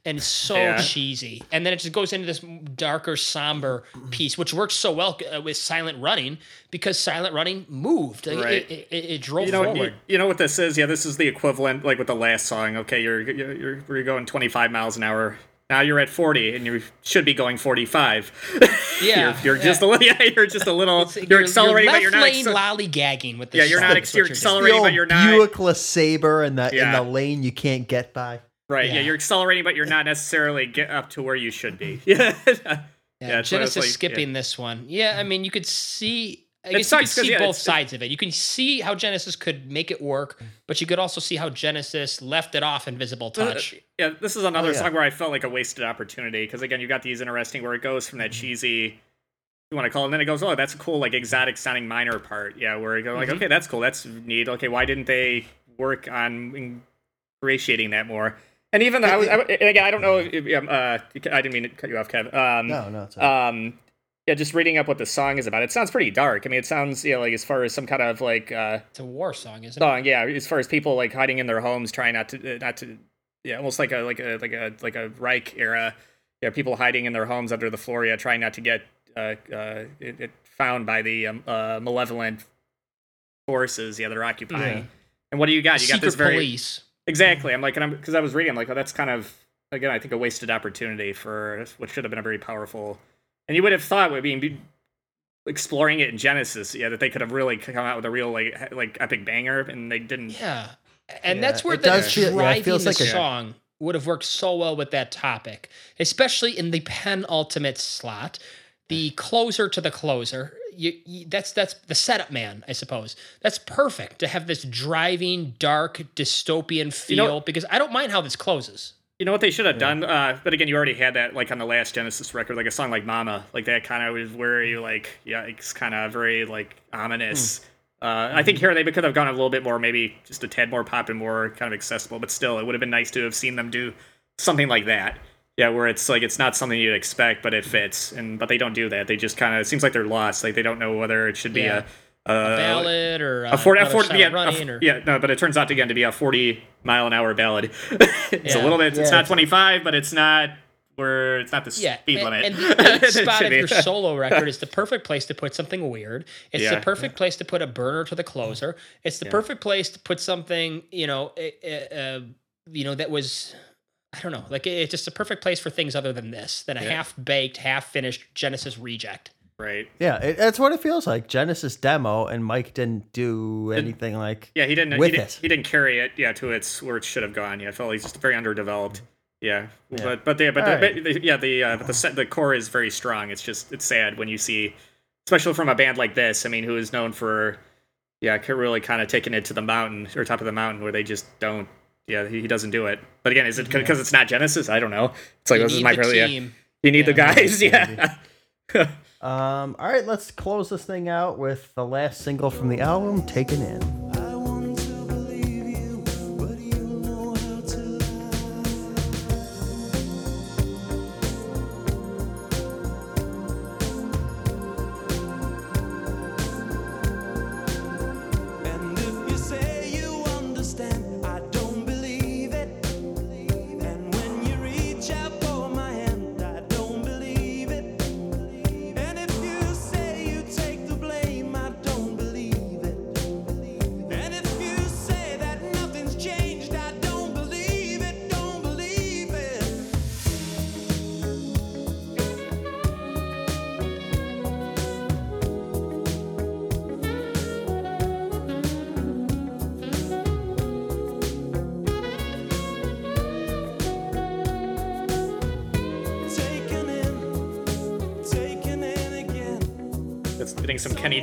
and so yeah. cheesy. And then it just goes into this darker, somber piece, which works so well uh, with Silent Running because Silent Running moved. Like, right. It, it, it, drove you know, forward. You, you, know what this is? Yeah, this is the equivalent, like with the last song. Okay, you're you're you're, you're going 25 miles an hour. Now you're at 40, and you should be going 45. Yeah, you're, you're just a little. Yeah, you're just a little. you're, you're, accelerating, you're but you're not. lane lollygagging with this. Yeah, you're not. Ex- you're accelerating, but you're not. Buick LeSabre in the yeah. in the lane you can't get by. Right. Yeah. yeah. you're accelerating, but you're not necessarily get up to where you should be. yeah. yeah, Genesis like, skipping yeah. this one. Yeah, I mean, you could see. I guess you could see yeah, both sides of it. You can see how Genesis could make it work, but you could also see how Genesis left it off Invisible uh, Touch. Uh, yeah, this is another oh, song where I felt like a wasted opportunity because again, you got these interesting where it goes from that mm-hmm. cheesy you want to call it. And then it goes, oh, that's a cool, like exotic sounding minor part. Yeah, where you go, like, mm-hmm. okay, that's cool, that's neat. Okay, why didn't they work on ingratiating that more? And even though I was, I, again, I don't know. If, uh, I didn't mean to cut you off, Kev. Um, no, no. It's um, yeah, just reading up what the song is about. It sounds pretty dark. I mean, it sounds, you know, like as far as some kind of like uh, it's a war song, isn't song, it? Yeah, as far as people like hiding in their homes, trying not to, uh, not to, yeah, almost like a like a like a like a Reich era. Yeah, people hiding in their homes under the floor. Yeah, trying not to get uh, uh, it, it found by the um, uh, malevolent forces. Yeah, that are occupying. Yeah. And what do you got? You got this very police Exactly. I'm like, and I'm because I was reading, I'm like, oh, that's kind of again, I think a wasted opportunity for what should have been a very powerful. And you would have thought would be exploring it in Genesis, yeah, that they could have really come out with a real like like epic banger, and they didn't. Yeah, and yeah, that's where the feel, driving yeah, the like song a... would have worked so well with that topic, especially in the penultimate slot, the closer to the closer you, you, that's that's the setup man, I suppose. That's perfect to have this driving, dark, dystopian feel you know, because I don't mind how this closes. You know what they should have yeah. done? Uh, but again, you already had that like on the last Genesis record, like a song like "Mama," like that kind of was where you like, yeah, it's kind of very like ominous. Mm. Uh, I think here they could have gone a little bit more, maybe just a tad more pop and more kind of accessible. But still, it would have been nice to have seen them do something like that. Yeah, where it's like it's not something you'd expect, but it fits, and but they don't do that. They just kind of it seems like they're lost. Like they don't know whether it should be yeah. a, a, a ballad or a, 40, a 40 yeah, a, or... yeah, no, but it turns out again to be a 40 mile an hour ballad. it's yeah. a little bit. Yeah, it's not 25, but it's not where it's not the yeah, speed limit. And, and the spot of your solo record is the perfect place to put something weird. It's yeah. the perfect place to put a burner to the closer. It's the yeah. perfect place to put something, you know, uh, you know that was I don't know. Like it's just a perfect place for things other than this, than a yeah. half baked, half finished Genesis reject. Right. Yeah, it, that's what it feels like. Genesis demo, and Mike didn't do anything didn't, like. Yeah, he didn't. With he, did, he didn't carry it. Yeah, to its where it should have gone. Yeah, I felt he's just very underdeveloped. Yeah, yeah. but but yeah, but, the, right. but yeah, the uh, but the set, the core is very strong. It's just it's sad when you see, especially from a band like this. I mean, who is known for, yeah, really kind of taking it to the mountain or top of the mountain where they just don't yeah, he, he doesn't do it. But again, is it because yeah. it's not Genesis? I don't know. It's like you this is my probably, yeah. You need yeah, the guys, yeah. um. All right, let's close this thing out with the last single from the album, "Taken In."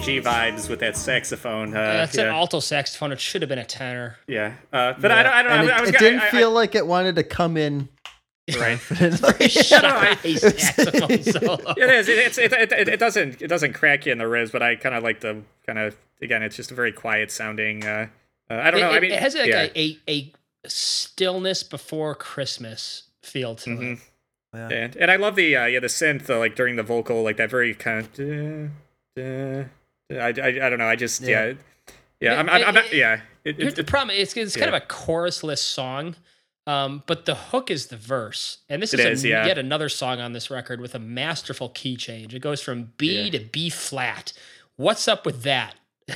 G vibes with that saxophone. Uh, That's yeah. an alto saxophone. It should have been a tenor. Yeah, uh, but yeah. I don't. I don't and know. It, I was, it didn't I, feel I, like it wanted to come in. Right. Shy saxophone solo. It is. It, it, it, it, it doesn't. It doesn't crack you in the ribs, but I kind of like the kind of again. It's just a very quiet sounding. Uh, uh, I don't know. It, I mean, it has like yeah. a, a, a stillness before Christmas feel to Mhm. it. Yeah. And, and I love the uh, yeah the synth uh, like during the vocal like that very kind of duh, duh, duh. I, I, I don't know I just yeah Yeah. yeah, I'm, I'm, I'm not yeah it, Here's it, the problem: it's, it's kind yeah. of a chorusless song, um, but the hook is the verse, and this It is, is, a, yeah. yet another song on this record with a masterful key change. It goes from B Yeah. to B flat. What's up with that? yeah.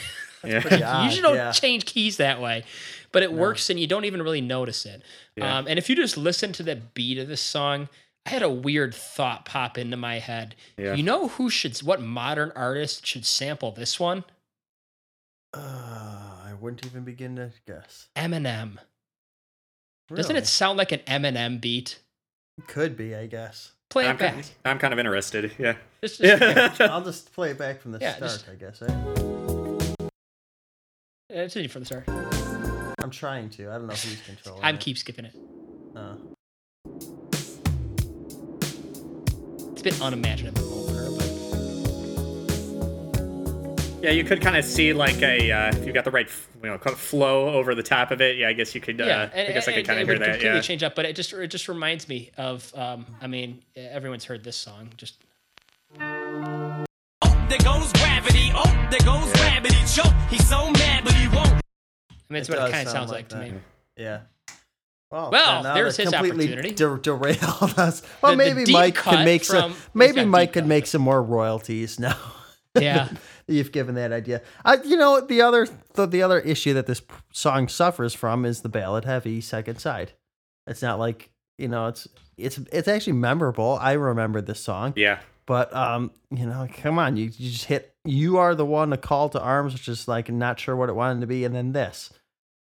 you odd, usually don't yeah. change keys that way, but it works, and you don't even really notice it. Yeah. Um, and if you just listen to the beat of this song, I had a weird thought pop into my head. Yeah. You know who should, what modern artist should sample this one? Uh, I wouldn't even begin to guess. Eminem. Doesn't it sound like an Eminem beat? Could be, I guess. Play it I'm, back. kind I'm kind of interested yeah Just- just- yeah I'll just play it back from the Yeah, start, just- I guess. Eh? Uh, It's easy from the start. I'm trying to. I don't know who's controlling I'm it. keep skipping it. Uh, It's a bit unimaginative of an but yeah you could kind of see like a uh, if you got the right you know kind of flow over the top of it yeah I guess you could uh, yeah, I guess I could and kind it of hear would that completely yeah change up. But it just it just reminds me of. Um, I mean, everyone's heard this song. Just Oh, there goes gravity. Oh, there goes gravity. Choke. He's so mad, but he won't. I mean, it's It what it kind of sounds like, like to me. yeah. Well, Well, now there's his completely opportunity. Der- derailed us. Well, The- the maybe deep Mike cut could make some. from- Maybe Mike deep could make some more royalties now. Yeah. You've given that idea. I, you know, the other the, the other issue that this song suffers from is the ballad heavy second side. It's not like you know, it's it's it's actually memorable. I remember this song, yeah but um, you know, come on, you, you just hit. You are the one to call to arms, which is like not sure what it wanted to be, and then this.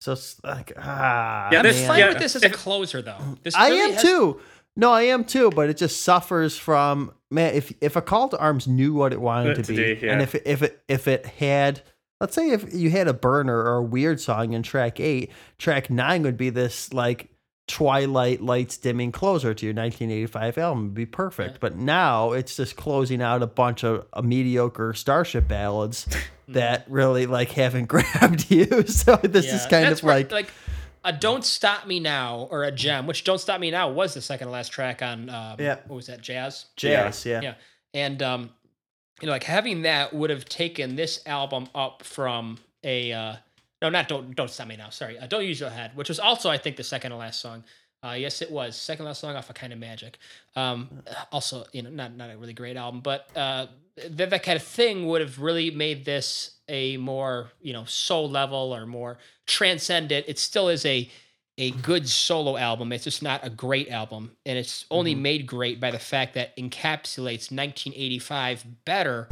So it's like ah, Yeah, I'm this- man. fine yeah. with this as a closer, though. This I really am has- too. No, I am too, but it just suffers from man. If if a call to arms knew what it wanted to To be, do, yeah. and if it, if it if it had, let's say if you had a burner or a weird song in track eight, track nine would be this like twilight lights dimming closer to your 1985 album would be perfect. Yeah. But now it's just closing out a bunch of uh, mediocre Starship ballads that really like haven't grabbed you. So this is kind that's of where, like like a "Don't Stop Me Now" or a gem, which "Don't Stop Me Now" was the second to last track on. Um, Yeah. What was that? Jazz. jazz. Yeah. Yeah. And um, you know, like having that would have taken this album up from a uh, no, not don't don't stop me now. Sorry, uh, don't use your head, which was also I think the second to last song. Uh, yes, it was second last song off of Kind of Magic. Um, also, you know, not not a really great album, but uh, that that kind of thing would have really made this a more you know soul level or more transcendent. It still is a a good solo album. It's just not a great album, and it's only made great by the fact that encapsulates 1985 better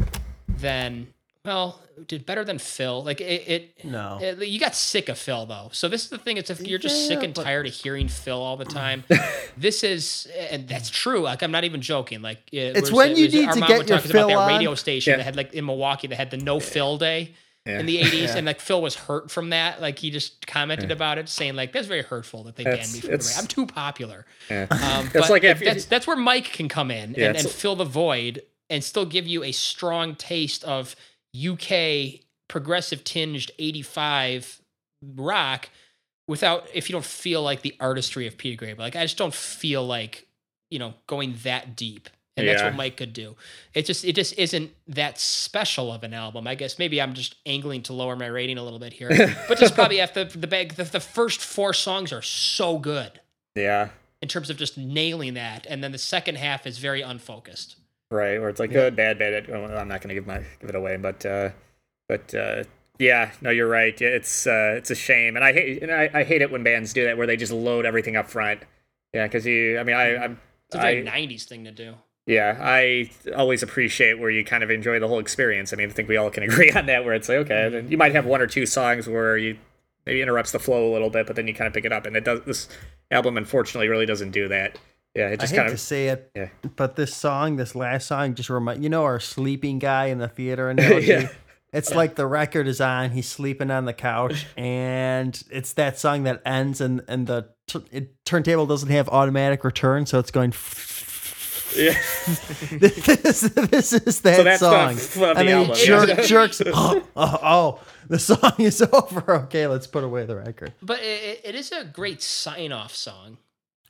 than well, did better than Phil. Like it, it No. it- you got sick of Phil though. So this is the thing. It's if you're just sick and but- tired of hearing Phil all the time. this is, and that's true. Like I'm not even joking. Like it It's was- when it you was- need our to mom get was your talking about Phil that on. radio station Yeah. that had like in Milwaukee that had the No Phil Day Yeah. in the 80s, Yeah. and like Phil was hurt from that. Like he just commented about it, saying like that's very hurtful that they banned me from the radio. I'm too popular. yeah. Um, It's but like if- that's that's where Mike can come in Yeah, and, and fill the void and still give you a strong taste of UK progressive tinged 85 rock without if you don't feel like the artistry of Peter Gabriel. Like I just don't feel like, you know, going that deep. And that's what Mike could do. It just it just isn't that special of an album. I guess maybe I'm just angling to lower my rating a little bit here. but just probably after the bag the, the first four songs are so good yeah in terms of just nailing that, and then the second half is very unfocused. Right? Where it's like good bad bad well, i'm not going to give my give it away but uh but uh yeah no you're right. It's uh it's a shame. And i hate and I, I hate it when bands do that where they just load everything up front. Yeah because you i mean i i'm It's a very I, '90s thing to do. yeah i always appreciate where you kind of enjoy the whole experience. I mean i think we all can agree on that where it's like okay then you might have one or two songs where you maybe interrupts the flow a little bit but then you kind of pick it up. And it does this album unfortunately really doesn't do that yeah, it just I hate kind to say it, yeah. but this song, this last song, just remind you know our sleeping guy in the theater analogy. Yeah. It's like the record is on, he's sleeping on the couch, and it's that song that ends, and and the t- it, turntable doesn't have automatic return, so it's going. yeah. this, this is that So that's song, f- of the and then album, he yeah. jerk, jerks. Oh, oh, oh, the song is over. Okay, let's put away the record. But it, it is a great sign off song.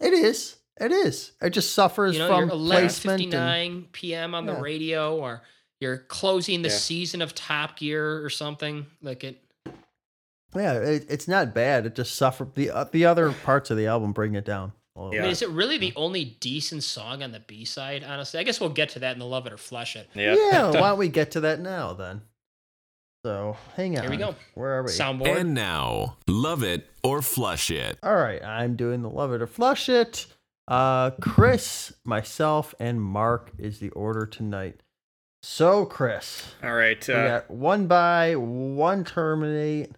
It is. It is. It just suffers You know, from you're placement. And, 11:59 p.m. on the radio, or you're closing the Yeah. season of Top Gear or something like it. yeah, it, it's not bad. It just suffers. The uh, the other parts of the album bring it down. a little I mean, is it really the only decent song on the B side? Honestly, I guess we'll get to that in the Love It or Flush It. Yeah. Yeah, why don't we get to that now then? So hang on. Here we go. Where are we? Soundboard. And now, love it or flush it. All right, I'm doing the love it or flush it. Uh, Chris, myself, and Mark is the order tonight. So, Chris, All right. we Uh, got one by one terminate.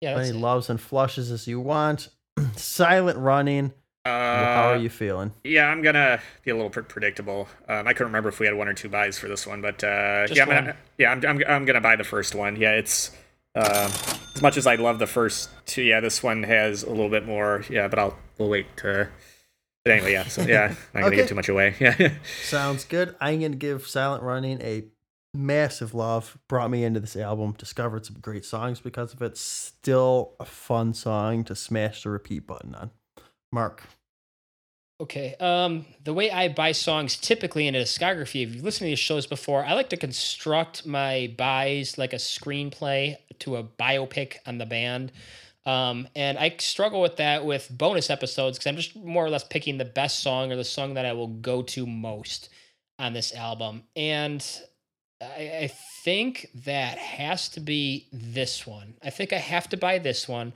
yeah, As many loves and flushes as you want. Silent running. uh, How are you feeling? Yeah, I'm gonna be a little pre- predictable. Um, I couldn't remember if we had one or two buys for this one, but uh, yeah, I'm gonna, yeah, I'm, I'm, I'm gonna buy the first one. Yeah, it's uh, as much as I love the first two. Yeah, this one has a little bit more. Yeah, but I'll we'll wait to. But anyway, yeah. So yeah, I'm not gonna Okay. give too much away. Yeah. Sounds good. I'm gonna give Silent Running a massive love. Brought me into this album. Discovered some great songs because of it. Still a fun song to smash the repeat button on. Mark. Okay. Um, the way I buy songs typically in a discography, if you've listened to these shows before, I like to construct my buys like a screenplay to a biopic on the band. Um, and I struggle with that with bonus episodes because I'm just more or less picking the best song or the song that I will go to most on this album. And I, I think that has to be this one. I think I have to buy this one.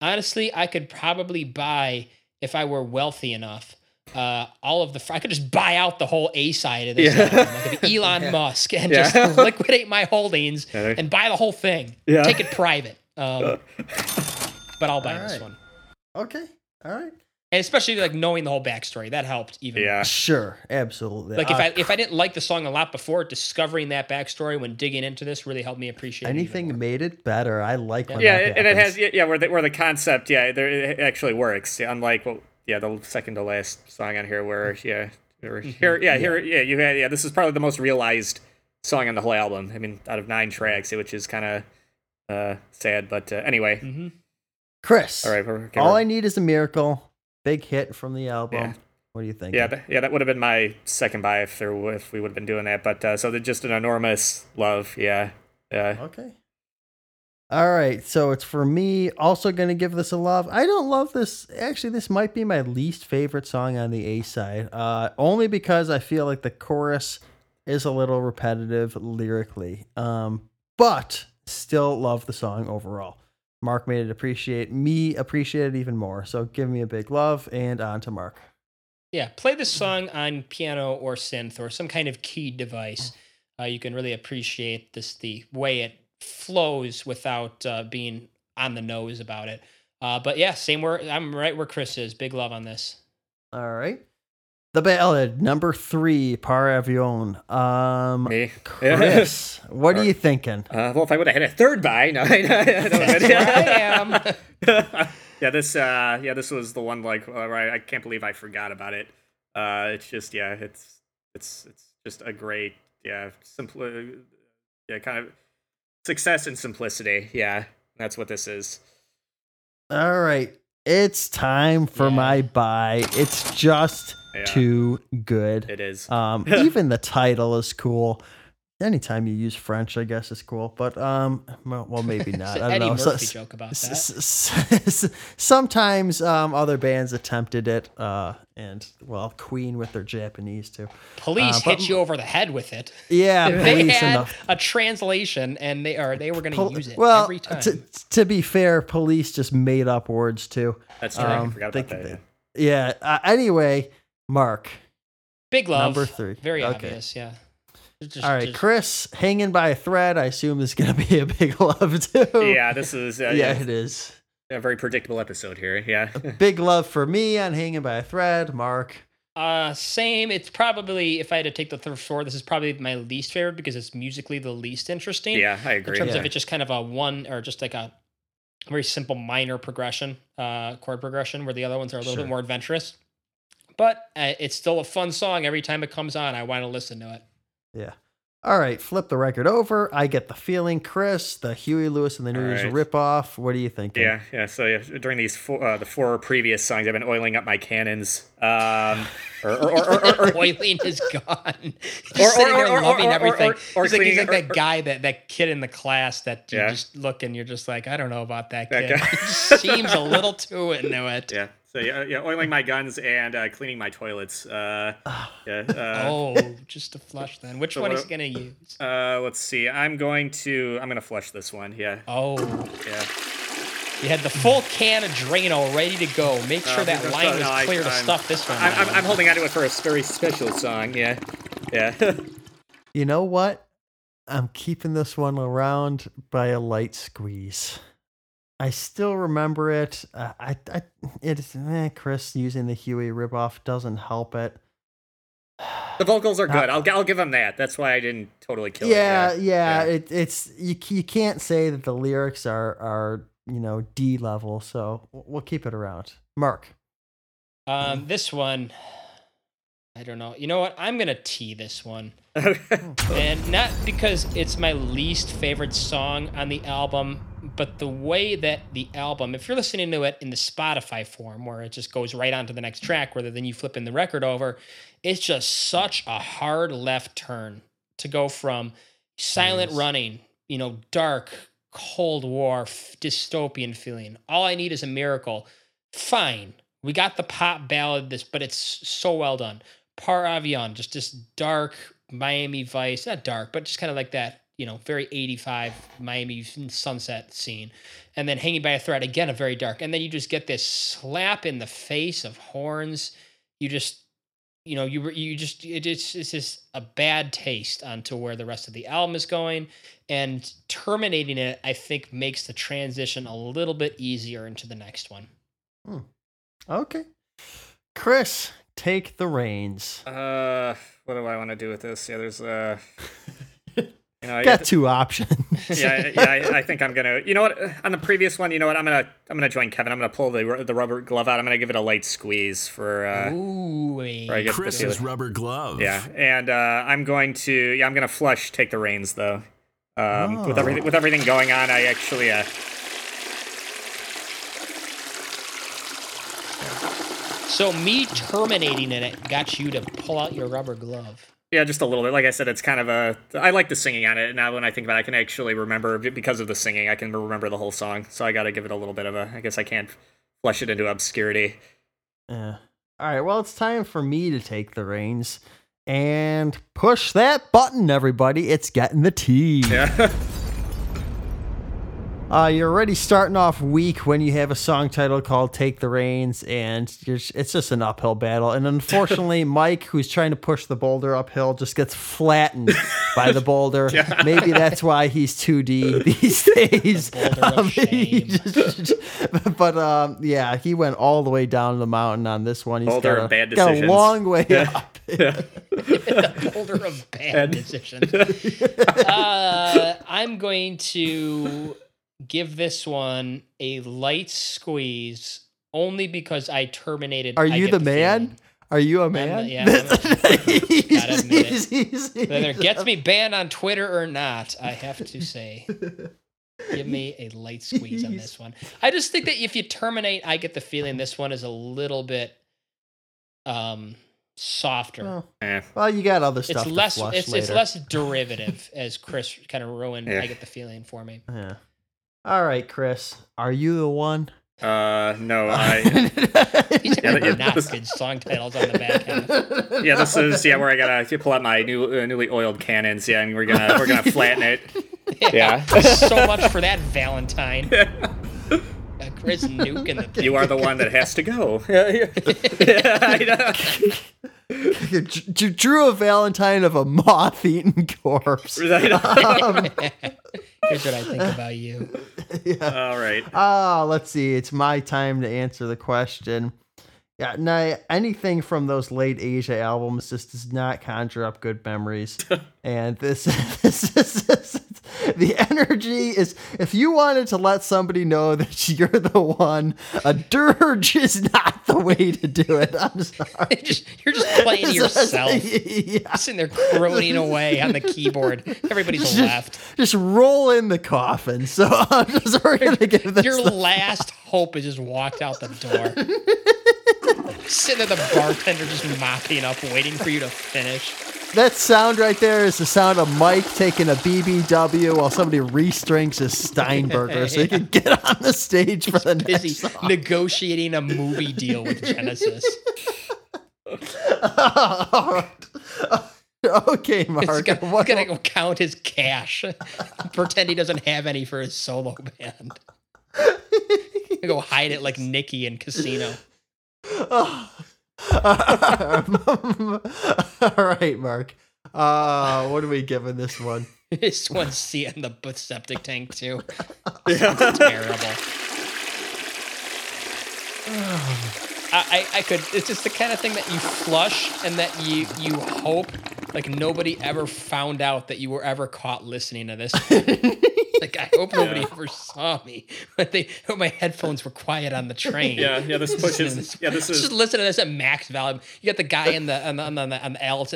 Honestly, I could probably buy, if I were wealthy enough, uh, all of the. I could just buy out the whole A side of this Yeah. album. I could be Elon Musk and Yeah. just liquidate my holdings Yeah. and buy the whole thing. Yeah. Take it private. Um, but I'll buy All this one. Okay. All right. And especially like knowing the whole backstory, that helped even. yeah. Sure. Absolutely. Like if Uh, I if I didn't like the song a lot before, discovering that backstory when digging into this really helped me appreciate it even anything more. made it better. I like when Yeah, that and it has yeah, yeah where the where the concept yeah there it actually works. Yeah, unlike well, yeah the second to last song on here where yeah where here yeah here yeah you had yeah this is probably the most realized song on the whole album. I mean out of nine tracks, which is kind of uh sad, but uh, anyway. Mhm. Chris. All right, okay, All I need is a miracle. Big hit from the album. Yeah. What do you think? yeah, that, yeah, that would have been my second buy if there if we would have been doing that. But uh, so they're just an enormous love, yeah, yeah. Okay. All right, so it's for me. Also, going to give this a love. I don't love this. Actually, this might be my least favorite song on the A side. Uh, only because I feel like the chorus is a little repetitive lyrically. Um, but still love the song overall. Mark made it appreciate me appreciate it even more. So give me a big love and on to Mark. Yeah, play this song on piano or synth or some kind of keyed device. Uh, you can really appreciate this the way it flows without uh, being on the nose about it. Uh, but yeah, same where I'm right where Chris is. Big love on this. All right. The ballad number three, Par Avion. Um, Me, Chris, what are you thinking? Uh, well, if I would have had a third buy, no, I, That's where I am. yeah, this, uh, yeah, this was the one like uh, where I, I can't believe I forgot about it. Uh, it's just, yeah, it's, it's, it's just a great, yeah, simple, yeah, kind of success and simplicity. Yeah, that's what this is. All right. It's time for Yeah. my buy. It's just Yeah. too good. It is. Um, even the title is cool. Anytime you use French, I guess is cool. But um, well, well maybe not. It's I don't Eddie know. Murphy So- joke about s- that. s- s- sometimes um, other bands attempted it, uh, and well, Queen with their Japanese too. Police uh, but- hit you over the head with it. Yeah, They police had enough. a translation, and they are they were going to Pol- use it well, every time. to to be fair, police just made up words too. That's true. I um, forgot they- about that. they- yeah. Yeah. Uh, anyway, Mark. Big love. number three. Very Okay. obvious. Yeah. Just- All right, just- Chris, hanging by a thread. I assume is going to be a big love too. Yeah, this is, uh, yeah, yeah, it is. a very predictable episode here. Yeah. Big love for me on hanging by a thread. Mark, Uh, same. It's probably if I had to take the third floor, this is probably my least favorite because it's musically the least interesting. Yeah, I agree. In terms Yeah. of it, just kind of a one or just like a very simple minor progression, uh, chord progression, where the other ones are a little Sure. bit more adventurous. But uh, it's still a fun song. Every time it comes on, I want to listen to it. Yeah. All right, flip the record over. I get the feeling, Chris, the Huey Lewis and the News right. ripoff. What are you thinking? Yeah, yeah. So yeah, during these four, uh, the four previous songs, I've been oiling up my cannons. Um, or, or, or, or, or, or, Oiling is gone. He's Or- sitting there or- or- loving or- or- everything. or- or he's like, he's like or- that guy, that that kid in the class that you Yeah. just look and you're just like, I don't know about that That kid. guy. He seems a little too into it. yeah. So yeah, yeah, oiling my guns and uh, cleaning my toilets. Uh, yeah. Uh, Oh, just to flush then. Which So one is he gonna use? uh, let's see. I'm going to. I'm gonna flush this one. Yeah. Oh, Yeah. you had the full can of Drano ready to go. Make sure Uh, that line was no, I- clear to I'm- stuff this one. I'm, I'm. I'm holding onto it for a very special song. Yeah. Yeah. You know what? I'm keeping this one around by a light squeeze. I still remember it. Uh, I, I, it's eh, Chris using the Huey ripoff doesn't help it. the vocals are good. I'll, I'll give them that. That's why I didn't totally kill yeah, it. yeah, Yeah. It, it's you. You can't say that the lyrics are are you know D level. So we'll keep it around. Mark. Um, this one, I don't know. You know what? I'm gonna tee this one, and not because it's my least favorite song on the album, but the way that the album, if you're listening to it in the Spotify form, where it just goes right on to the next track, rather than you flipping the record over, it's just such a hard left turn to go from silent Yes. running, you know, dark, Cold War, f- dystopian feeling. All I need is a miracle. Fine. We got the pop ballad, this, but it's so well done. Par Avion, just this dark Miami Vice, not dark, but just kind of like that, you know, very 85 Miami sunset scene. And then Hanging by a Thread, again, a very dark. And then you just get this slap in the face of horns. You just, you know, you you just it, it's it's just a bad taste onto where the rest of the album is going, and terminating it, I think, makes the transition a little bit easier into the next one. Okay. Chris, take the reins. Uh, what do I want to do with this? Yeah, there's uh, you know, I Got two options. yeah, yeah. I, I think I'm gonna. You know what? On the previous one, you know what? I'm gonna I'm gonna join Kevin. I'm gonna pull the the rubber glove out. I'm gonna give it a light squeeze for. Uh, Ooh, where I get the Chris's rubber glove. Yeah, and uh, I'm going to. Yeah, I'm gonna flush. Take the reins though. Um, with Oh. everything with everything going on, I actually uh, So me terminating in it got you to pull out your rubber glove. Yeah, just a little bit. Like I said, it's kind of a. I like the singing on it. Now, when I think about it, I can actually remember because of the singing. I can remember the whole song. So I got to give it a little bit of a. I guess I can't flush it into obscurity. Yeah. All right. Well, it's time for me to take the reins and push that button, everybody. It's getting the tea. Yeah. Uh, you're already starting off weak when you have a song title called "Take the Reins," and you're, it's just an uphill battle. And unfortunately, Mike, who's trying to push the boulder uphill, just gets flattened by the boulder. Maybe that's why he's 2D these days. boulder of shame. just- but um, yeah, he went all the way down the mountain on this one. He's Boulder got of a, bad got a long way up. the holder of bad decisions. Uh, I'm going to give this one a light squeeze only because I terminated. Are I you Get the man? Feeling. Are you a I'm man? a- yeah, I'm a- He's- Gotta admit it. he's- he's- Whether it gets me banned on Twitter or not, I have to say, give me a light squeeze on this one. I just think that if you terminate, I get the feeling this one is a little bit um softer. Well, Eh. Well, you got other stuff. it's to less flush it's, it's less derivative as Chris kind of ruined. Yeah. I get the feeling for me. Yeah. All right, Chris. Are you the one? Uh, no, I. These Yeah, are yeah, not this- good song titles on the back half. Yeah, this is yeah where I gotta pull out my new uh, newly oiled cannons. Yeah, and we're gonna we're gonna flatten it. Yeah. so much for that Valentine. Uh, Chris nuking the thing. You are the one that has to go. Yeah, yeah. I know. You d- d- drew a Valentine of a moth-eaten corpse. I know. Um, Here's what I think about you. yeah. All right. Ah, let's see. It's my time to answer the question. Yeah, no, anything from those late Asia albums just does not conjure up good memories. and this, this is this, the energy is. If you wanted to let somebody know that you're the one, a dirge is not the way to do it. I'm sorry. just, you're just playing yourself. yeah. Sitting there groaning away on the keyboard. Everybody's just, left. Just roll in the coffin. So I'm just we're gonna give this. Your last hope is just walked out the door. Sitting at the bartender just mopping up, waiting for you to finish. That sound right there is the sound of Mike taking a BBW while somebody restrings his Steinberger so he can get on the stage for the next busy song. negotiating a movie deal with Genesis. okay, Mark. He's gonna, what- he's gonna go count his cash. Pretend he doesn't have any for his solo band. go hide it like Nicky in Casino. Ah. All right, Mark. Uh, what are we giving this one? This one's seeing the septic tank too. Sounds terrible. I, I, I could. It's just the kind of thing that you flush and that you you hope like nobody ever found out that you were ever caught listening to this. like I hope nobody ever saw me, but they hope my headphones were quiet on the train. Yeah, yeah. This Listening pushes. to this- Yeah, this just listen to this at max volume. You got the guy in the on the on the, on the L.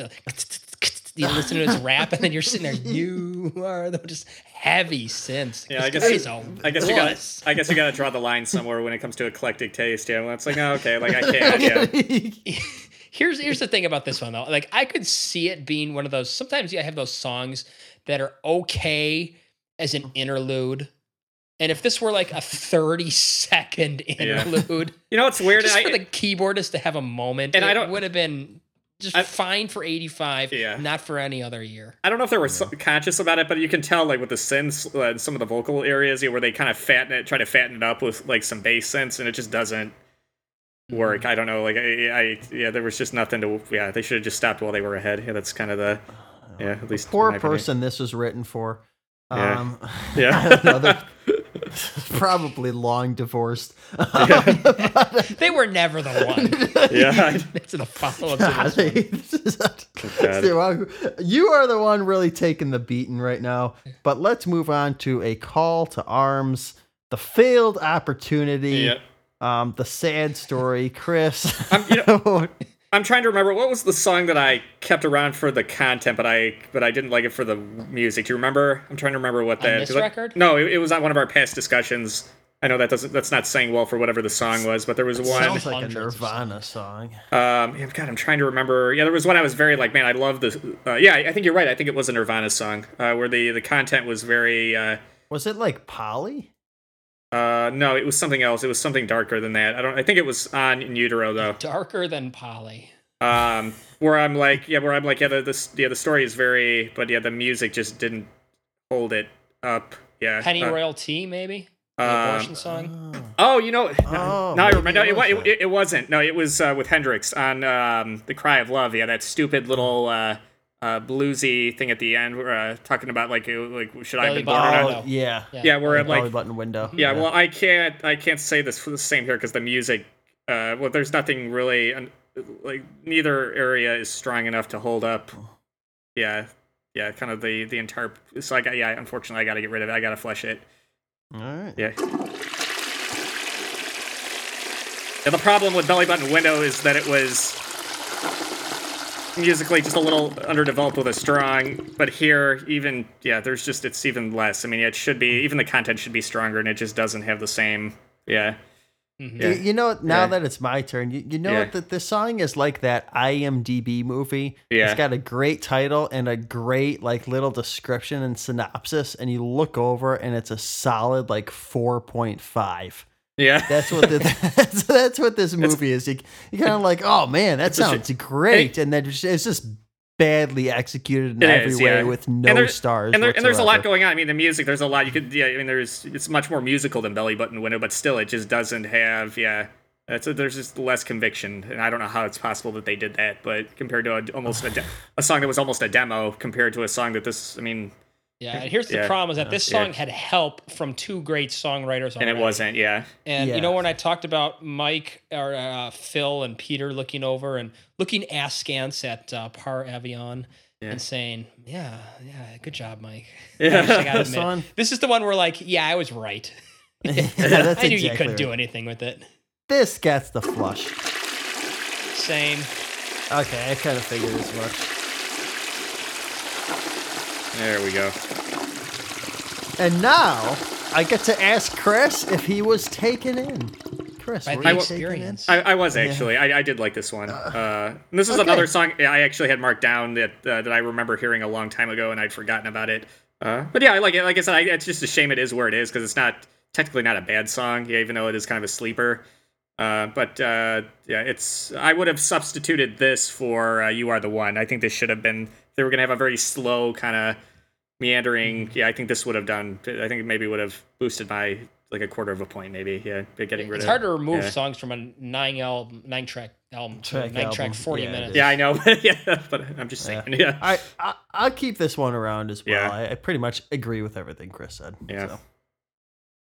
to- You listen to his rap, and then you're sitting there. You are the just heavy synths. Yeah, I guess. guy's You, a I guess you got. wuss. I guess you got to draw the line somewhere when it comes to eclectic taste. Yeah, well, it's like, oh, okay, like I can't. Yeah, Here's here's the thing about this one though. Like I could see it being one of those. Sometimes you have those songs that are okay as an interlude. And if this were like a 30 second interlude, you know what's weird? just I, for the keyboardist to have a moment, And it I don't- would have been just I- fine for 85, Yeah. not for any other year. I don't know if they were so conscious about it, but you can tell like with the synths, uh, some of the vocal areas, you know, where they kind of fatten it, try to fatten it up with like some bass synths, and it just doesn't work. I don't know. Like I, I yeah, there was just nothing to. Yeah, they should have just stopped while they were ahead. Yeah, that's kind of the. Yeah, at least in Poor my opinion. person this was written for. Yeah. Um, Yeah. another probably long divorced. They were never the one. yeah. it's the follow up to God, this one. this is- God. See, well, you are the one really taking the beating right now. But let's move on to a call to arms, the failed opportunity, Yeah. um, the sad story. Chris, I'm, you know, I'm trying to remember what was the song that I kept around for the content, but I but I didn't like it for the music. Do you remember? I'm trying to remember what that. this 'cause I- record? no, it, it was on one of our past discussions. I know that doesn't that's not saying well for whatever the song was, but there was one. sounds like a Nirvana song. Um, God, I'm trying to remember. Yeah, there was one I was very like, man, I love this. Uh, yeah, I think you're right. I think it was a Nirvana song uh, where the the content was very. Uh, Was it like Polly? Uh, no, it was something else. It was something darker than that. I don't. I think it was on In Utero though. Darker than Polly. Um, where I'm like, yeah, where I'm like, yeah, the this yeah the story is very, but yeah, the music just didn't hold it up. Yeah. Penny uh, Royal Tea, maybe? The um, abortion song? Oh, you know, Oh, no, I remember. No, it it, was it, it, wasn't. No, it was uh, with Hendrix on um, "The Cry of Love." Yeah, that stupid little uh, uh, bluesy thing at the end, where uh, talking about like, like should I have Belly been born or button not? window. Oh, yeah. Yeah. Yeah, where I'm Belly button window. yeah, well, I can't, I can't say this for the same here because the music, uh, well, there's nothing really, un- like neither area is strong enough to hold up. Yeah, yeah, kind of the the entire. So I got, yeah, unfortunately, I got to get rid of it. I got to flush it. All right. Yeah. Yeah, the problem with Belly Button Window is that it was musically just a little underdeveloped with a strong, but here even yeah, there's just it's even less. I mean, it should be even the content should be stronger, and it just doesn't have the same. Yeah, Mhm. You, Yeah. you know, now Yeah. that it's my turn, you, you know Yeah. what? The, the song is like that IMDb movie. Yeah. It's got a great title and a great, like, little description and synopsis. And you look over and it's a solid, like, 4.5. yeah. That's what the, that's, that's what this movie is. You, you kind of like, oh man, that It's a sounds great, and then it's it's just badly executed in It every is, way yeah. with no And there- stars. and, there, and there's a lot going on. I mean, the music. There's a lot you could. Yeah, I mean, there's. It's much more musical than Belly Button Window, but still, it just doesn't have. Yeah, it's there's just less conviction, and I don't know how it's possible that they did that. But compared to a, almost a, de- a song that was almost a demo, compared to a song that this. I mean, Yeah, and here's the Yeah. problem: is that this Yeah. song had help from two great songwriters, and it wasn't. Yeah, And you know when I talked about Mike or uh, Phil and Peter looking over and looking askance at uh, Par Avion Yeah. and saying, "Yeah, yeah, good job, Mike." Yeah. I gotta This admit, one? This is the one where like, yeah, I was right. Yeah, that's I knew you couldn't do anything with it. This gets the flush. Same. Okay, I kind of figured as much. There we go. And now I get to ask Chris if he was taken in. Chris, By were the you taken in? experience. I, I was actually. I, I did like this one. Uh, and this is okay. another song I actually had marked down that uh, that I remember hearing a long time ago, and I'd forgotten about it. Uh, but yeah, I like it. Like I said, I, it's just a shame it is where it is because it's not technically not a bad song, yeah, even though it is kind of a sleeper. Uh, but uh, yeah, it's. I would have substituted this for uh, "You Are the One." I think this should have been. They were gonna have a very slow kind of meandering. Mm-hmm. Yeah, I think this would have done. I think it maybe would have boosted my like a quarter of a point, maybe. Yeah, getting rid It's of. It's hard to remove yeah. songs from a nine album, nine track album, Track nine track forty Yeah, minutes. Yeah, I know. yeah, but I'm just saying. Yeah. I, I I'll keep this one around as well. Yeah. I, I pretty much agree with everything Chris said. Yeah. So.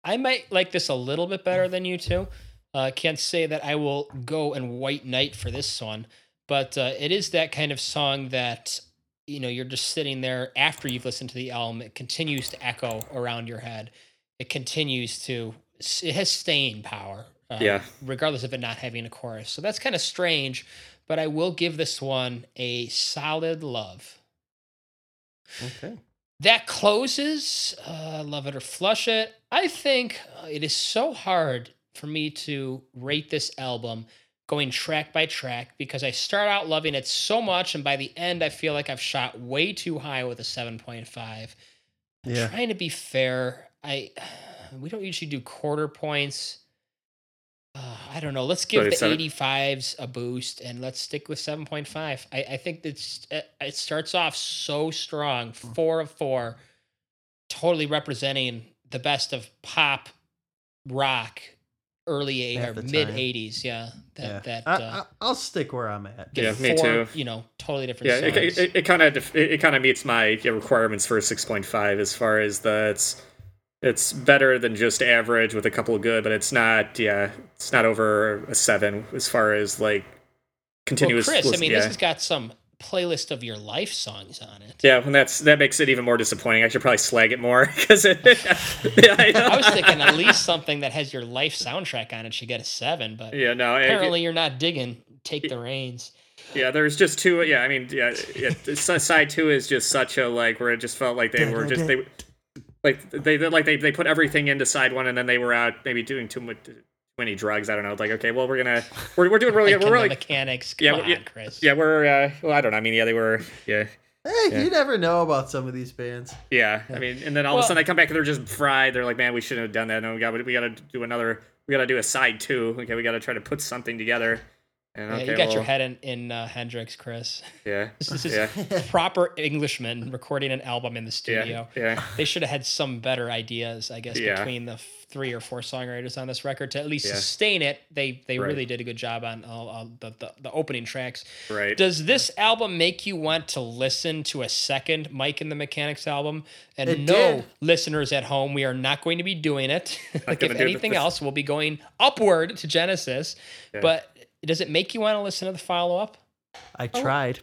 I might like this a little bit better than you two. Uh, can't say that I will go and white knight for this one, but uh, it is that kind of song that you know you're just sitting there after you've listened to the album. It continues to echo around your head. It continues to. It has staying power. Uh, Yeah. Regardless of it not having a chorus, so that's kind of strange. But I will give this one a solid love. Okay. That closes uh, Love It or Flush It. I think uh, it is so hard for me to rate this album going track by track because I start out loving it so much, and by the end, I feel like I've shot way too high with a 7.5. Yeah. Trying to be fair, I we don't usually do quarter points. Uh, I don't know. Let's give the 85s a boost and let's stick with 7.5. I, I think it's, it, it starts off so strong, Mm. four of four, totally representing the best of pop, rock, early eight or mid 80s. Yeah, that yeah. that I, uh, I, I'll stick where I'm at. get Yeah, me four, too. You know, totally different. Yeah, it, songs. it, it kind of it, it kind of meets my yeah, requirements for a six point five as far as the it's it's better than just average with a couple of good, but it's not yeah it's not over a seven as far as like continuous. well, continuous. Chris, I mean, yeah. this has got some playlist of your life songs on it. yeah, and that's that makes it even more disappointing. I should probably slag it more because it. yeah, I. I was thinking at least something that has your life soundtrack on it should get a seven, but Yeah, no. Apparently you're not digging. Take the reins. Yeah, there's just two. Yeah, I mean, yeah, yeah side two is just such a like where it just felt like they were just they, like they they- like they they put everything into side one and then they were out maybe doing too much many drugs. I don't know. It's like okay, well we're gonna we're, we're doing really Like we're really mechanics. Come yeah, on, yeah, Chris. yeah we're uh, well I don't know. I mean yeah they were yeah Hey, you never know about some of these bands. yeah. I mean and then all of a sudden they come back and they're just fried. They're like man we shouldn't have done that. No, we got we got to do another. We got to do a side two. Okay, we got to try to put something together. And Yeah, you got your head in, in uh, Hendrix, Chris. Yeah, This is yeah, proper Englishman recording an album in the studio. yeah. yeah. They should have had some better ideas, I guess, Yeah. between the f- three or four songwriters on this record to at least Yeah. sustain it. They they Right. really did a good job on all, all the, the the opening tracks. Right. Does this album make you want to listen to a second Mike and the Mechanics album? And It no, did. listeners at home, we are not going to be doing it. like if anything else, we'll be going upward to Genesis. But does it make you want to listen to the follow up? I tried.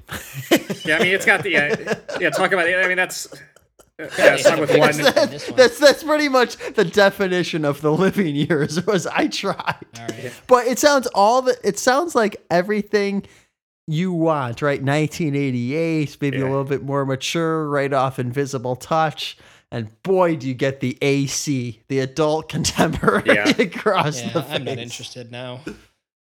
Yeah, I mean, it's got the yeah, yeah. Talk about it. I mean, that's yeah. Song with one. This one. that's that's pretty much the definition of the living years was I tried. All right. But it sounds all the it sounds like everything you want, right? 1988, maybe a little bit more mature, right off Invisible Touch. And boy, do you get the AC, the adult contemporary Yeah. across the Yeah, face. I'm not interested now.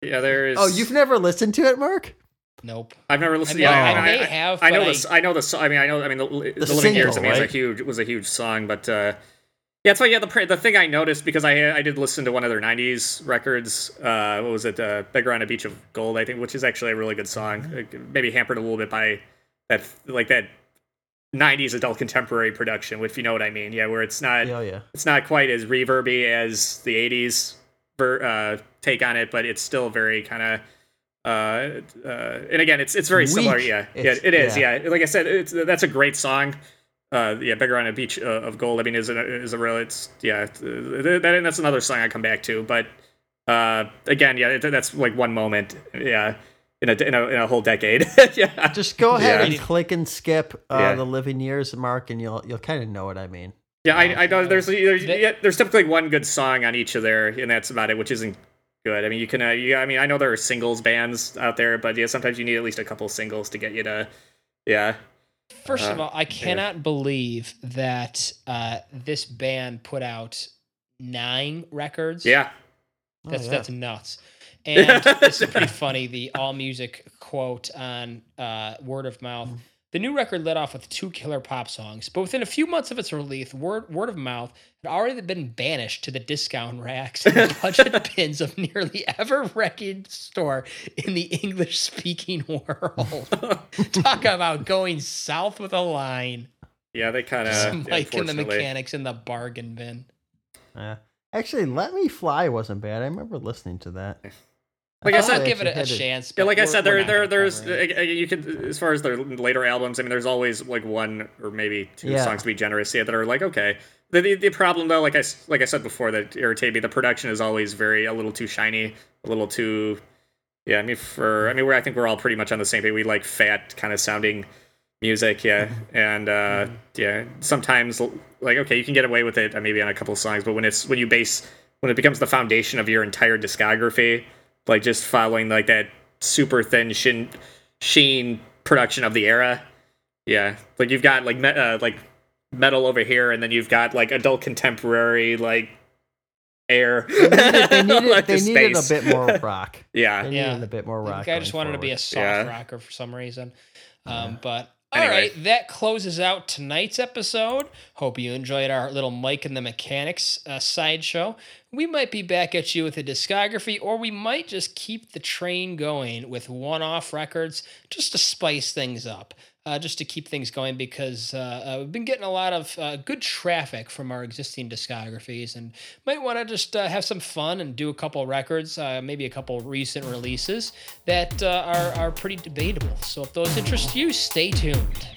Yeah, there's. Oh, you've never listened to it, Mark? Nope. I've never listened. I mean, yeah, I mean, may have, I know but this. I know this. I mean, I know. I mean, the, the, living single, years. I mean, right? it's a huge. Was a huge song, but uh, yeah. So yeah, the the thing I noticed because I I did listen to one of their '90s records. Uh, what was it? Uh, Beggar on a Beach of Gold, I think, which is actually a really good song. Like, Maybe hampered a little bit by that, like that. 90s adult contemporary production, if you know what I mean. Yeah, where it's not Oh yeah. it's not quite as reverby as the 80s ver- uh, take on it, but it's still very kind of. Uh, uh, and again, it's it's very similar. Yeah, It's- yeah, it is. yeah. Yeah. like I said, it's that's a great song. uh, yeah, Beggar on a Beach uh, of Gold. I mean, is a, is a real. It's yeah, that, that's another song I come back to. But uh, again, yeah, that's like one moment. Yeah. In a, in a, in a whole decade, yeah. Just go ahead yeah. and click and skip uh, yeah. the living years mark, and you'll you'll kind of know what I mean. Yeah, I, I know. There's there's, yeah, there's typically one good song on each of there, and that's about it, which isn't good. I mean, you can, uh, you, I mean, I know there are singles bands out there, but yeah, sometimes you need at least a couple singles to get you to, yeah. First uh, of all, I cannot yeah. believe that uh, this band put out nine records. Yeah, that's oh, yeah. that's nuts. And it's pretty funny. The AllMusic quote on uh, word of mouth. Mm. The new record led off with two killer pop songs, but within a few months of its release, word, word of mouth had already been banished to the discount racks and budget bins of nearly every record store in the English speaking world. Talk about going south with a line. Yeah, they kind of. Mike and the mechanics in the bargain bin. Yeah. Actually, Let Me Fly wasn't bad. I remember listening to that. Like I, said, I'll give it a, a chance. Yeah, like I said, there, there, there's you can as far as their later albums. I mean, there's always like one or maybe two yeah. songs to be generous. Yeah, that are like okay. The, the, the problem though, like I like I said before, that irritated me. The production is always very a little too shiny, a little too. Yeah, I mean, for I mean, we're I think we're all pretty much on the same page. We like fat kind of sounding music, yeah, mm-hmm. and uh, mm-hmm. yeah, sometimes like okay, you can get away with it uh, maybe on a couple songs, but when it's when you base when it becomes the foundation of your entire discography like just following like that super thin shin sheen production of the era. Yeah, like you've got like me- uh, like metal over here, and then you've got like adult contemporary like air. They needed, they needed, like they needed a bit more rock. yeah, they yeah. a bit more rock. I just wanted forward. to be a soft yeah. rocker for some reason. Um, yeah. But all anyway. right, that closes out tonight's episode. Hope you enjoyed our little Mike and the Mechanics uh, sideshow. We might be back at you with a discography, or we might just keep the train going with one off records just to spice things up. Uh, just to keep things going because uh, uh, we've been getting a lot of uh, good traffic from our existing discographies and might want to just uh, have some fun and do a couple records, uh, maybe a couple recent releases that are, are pretty debatable. So if those interest you, stay tuned.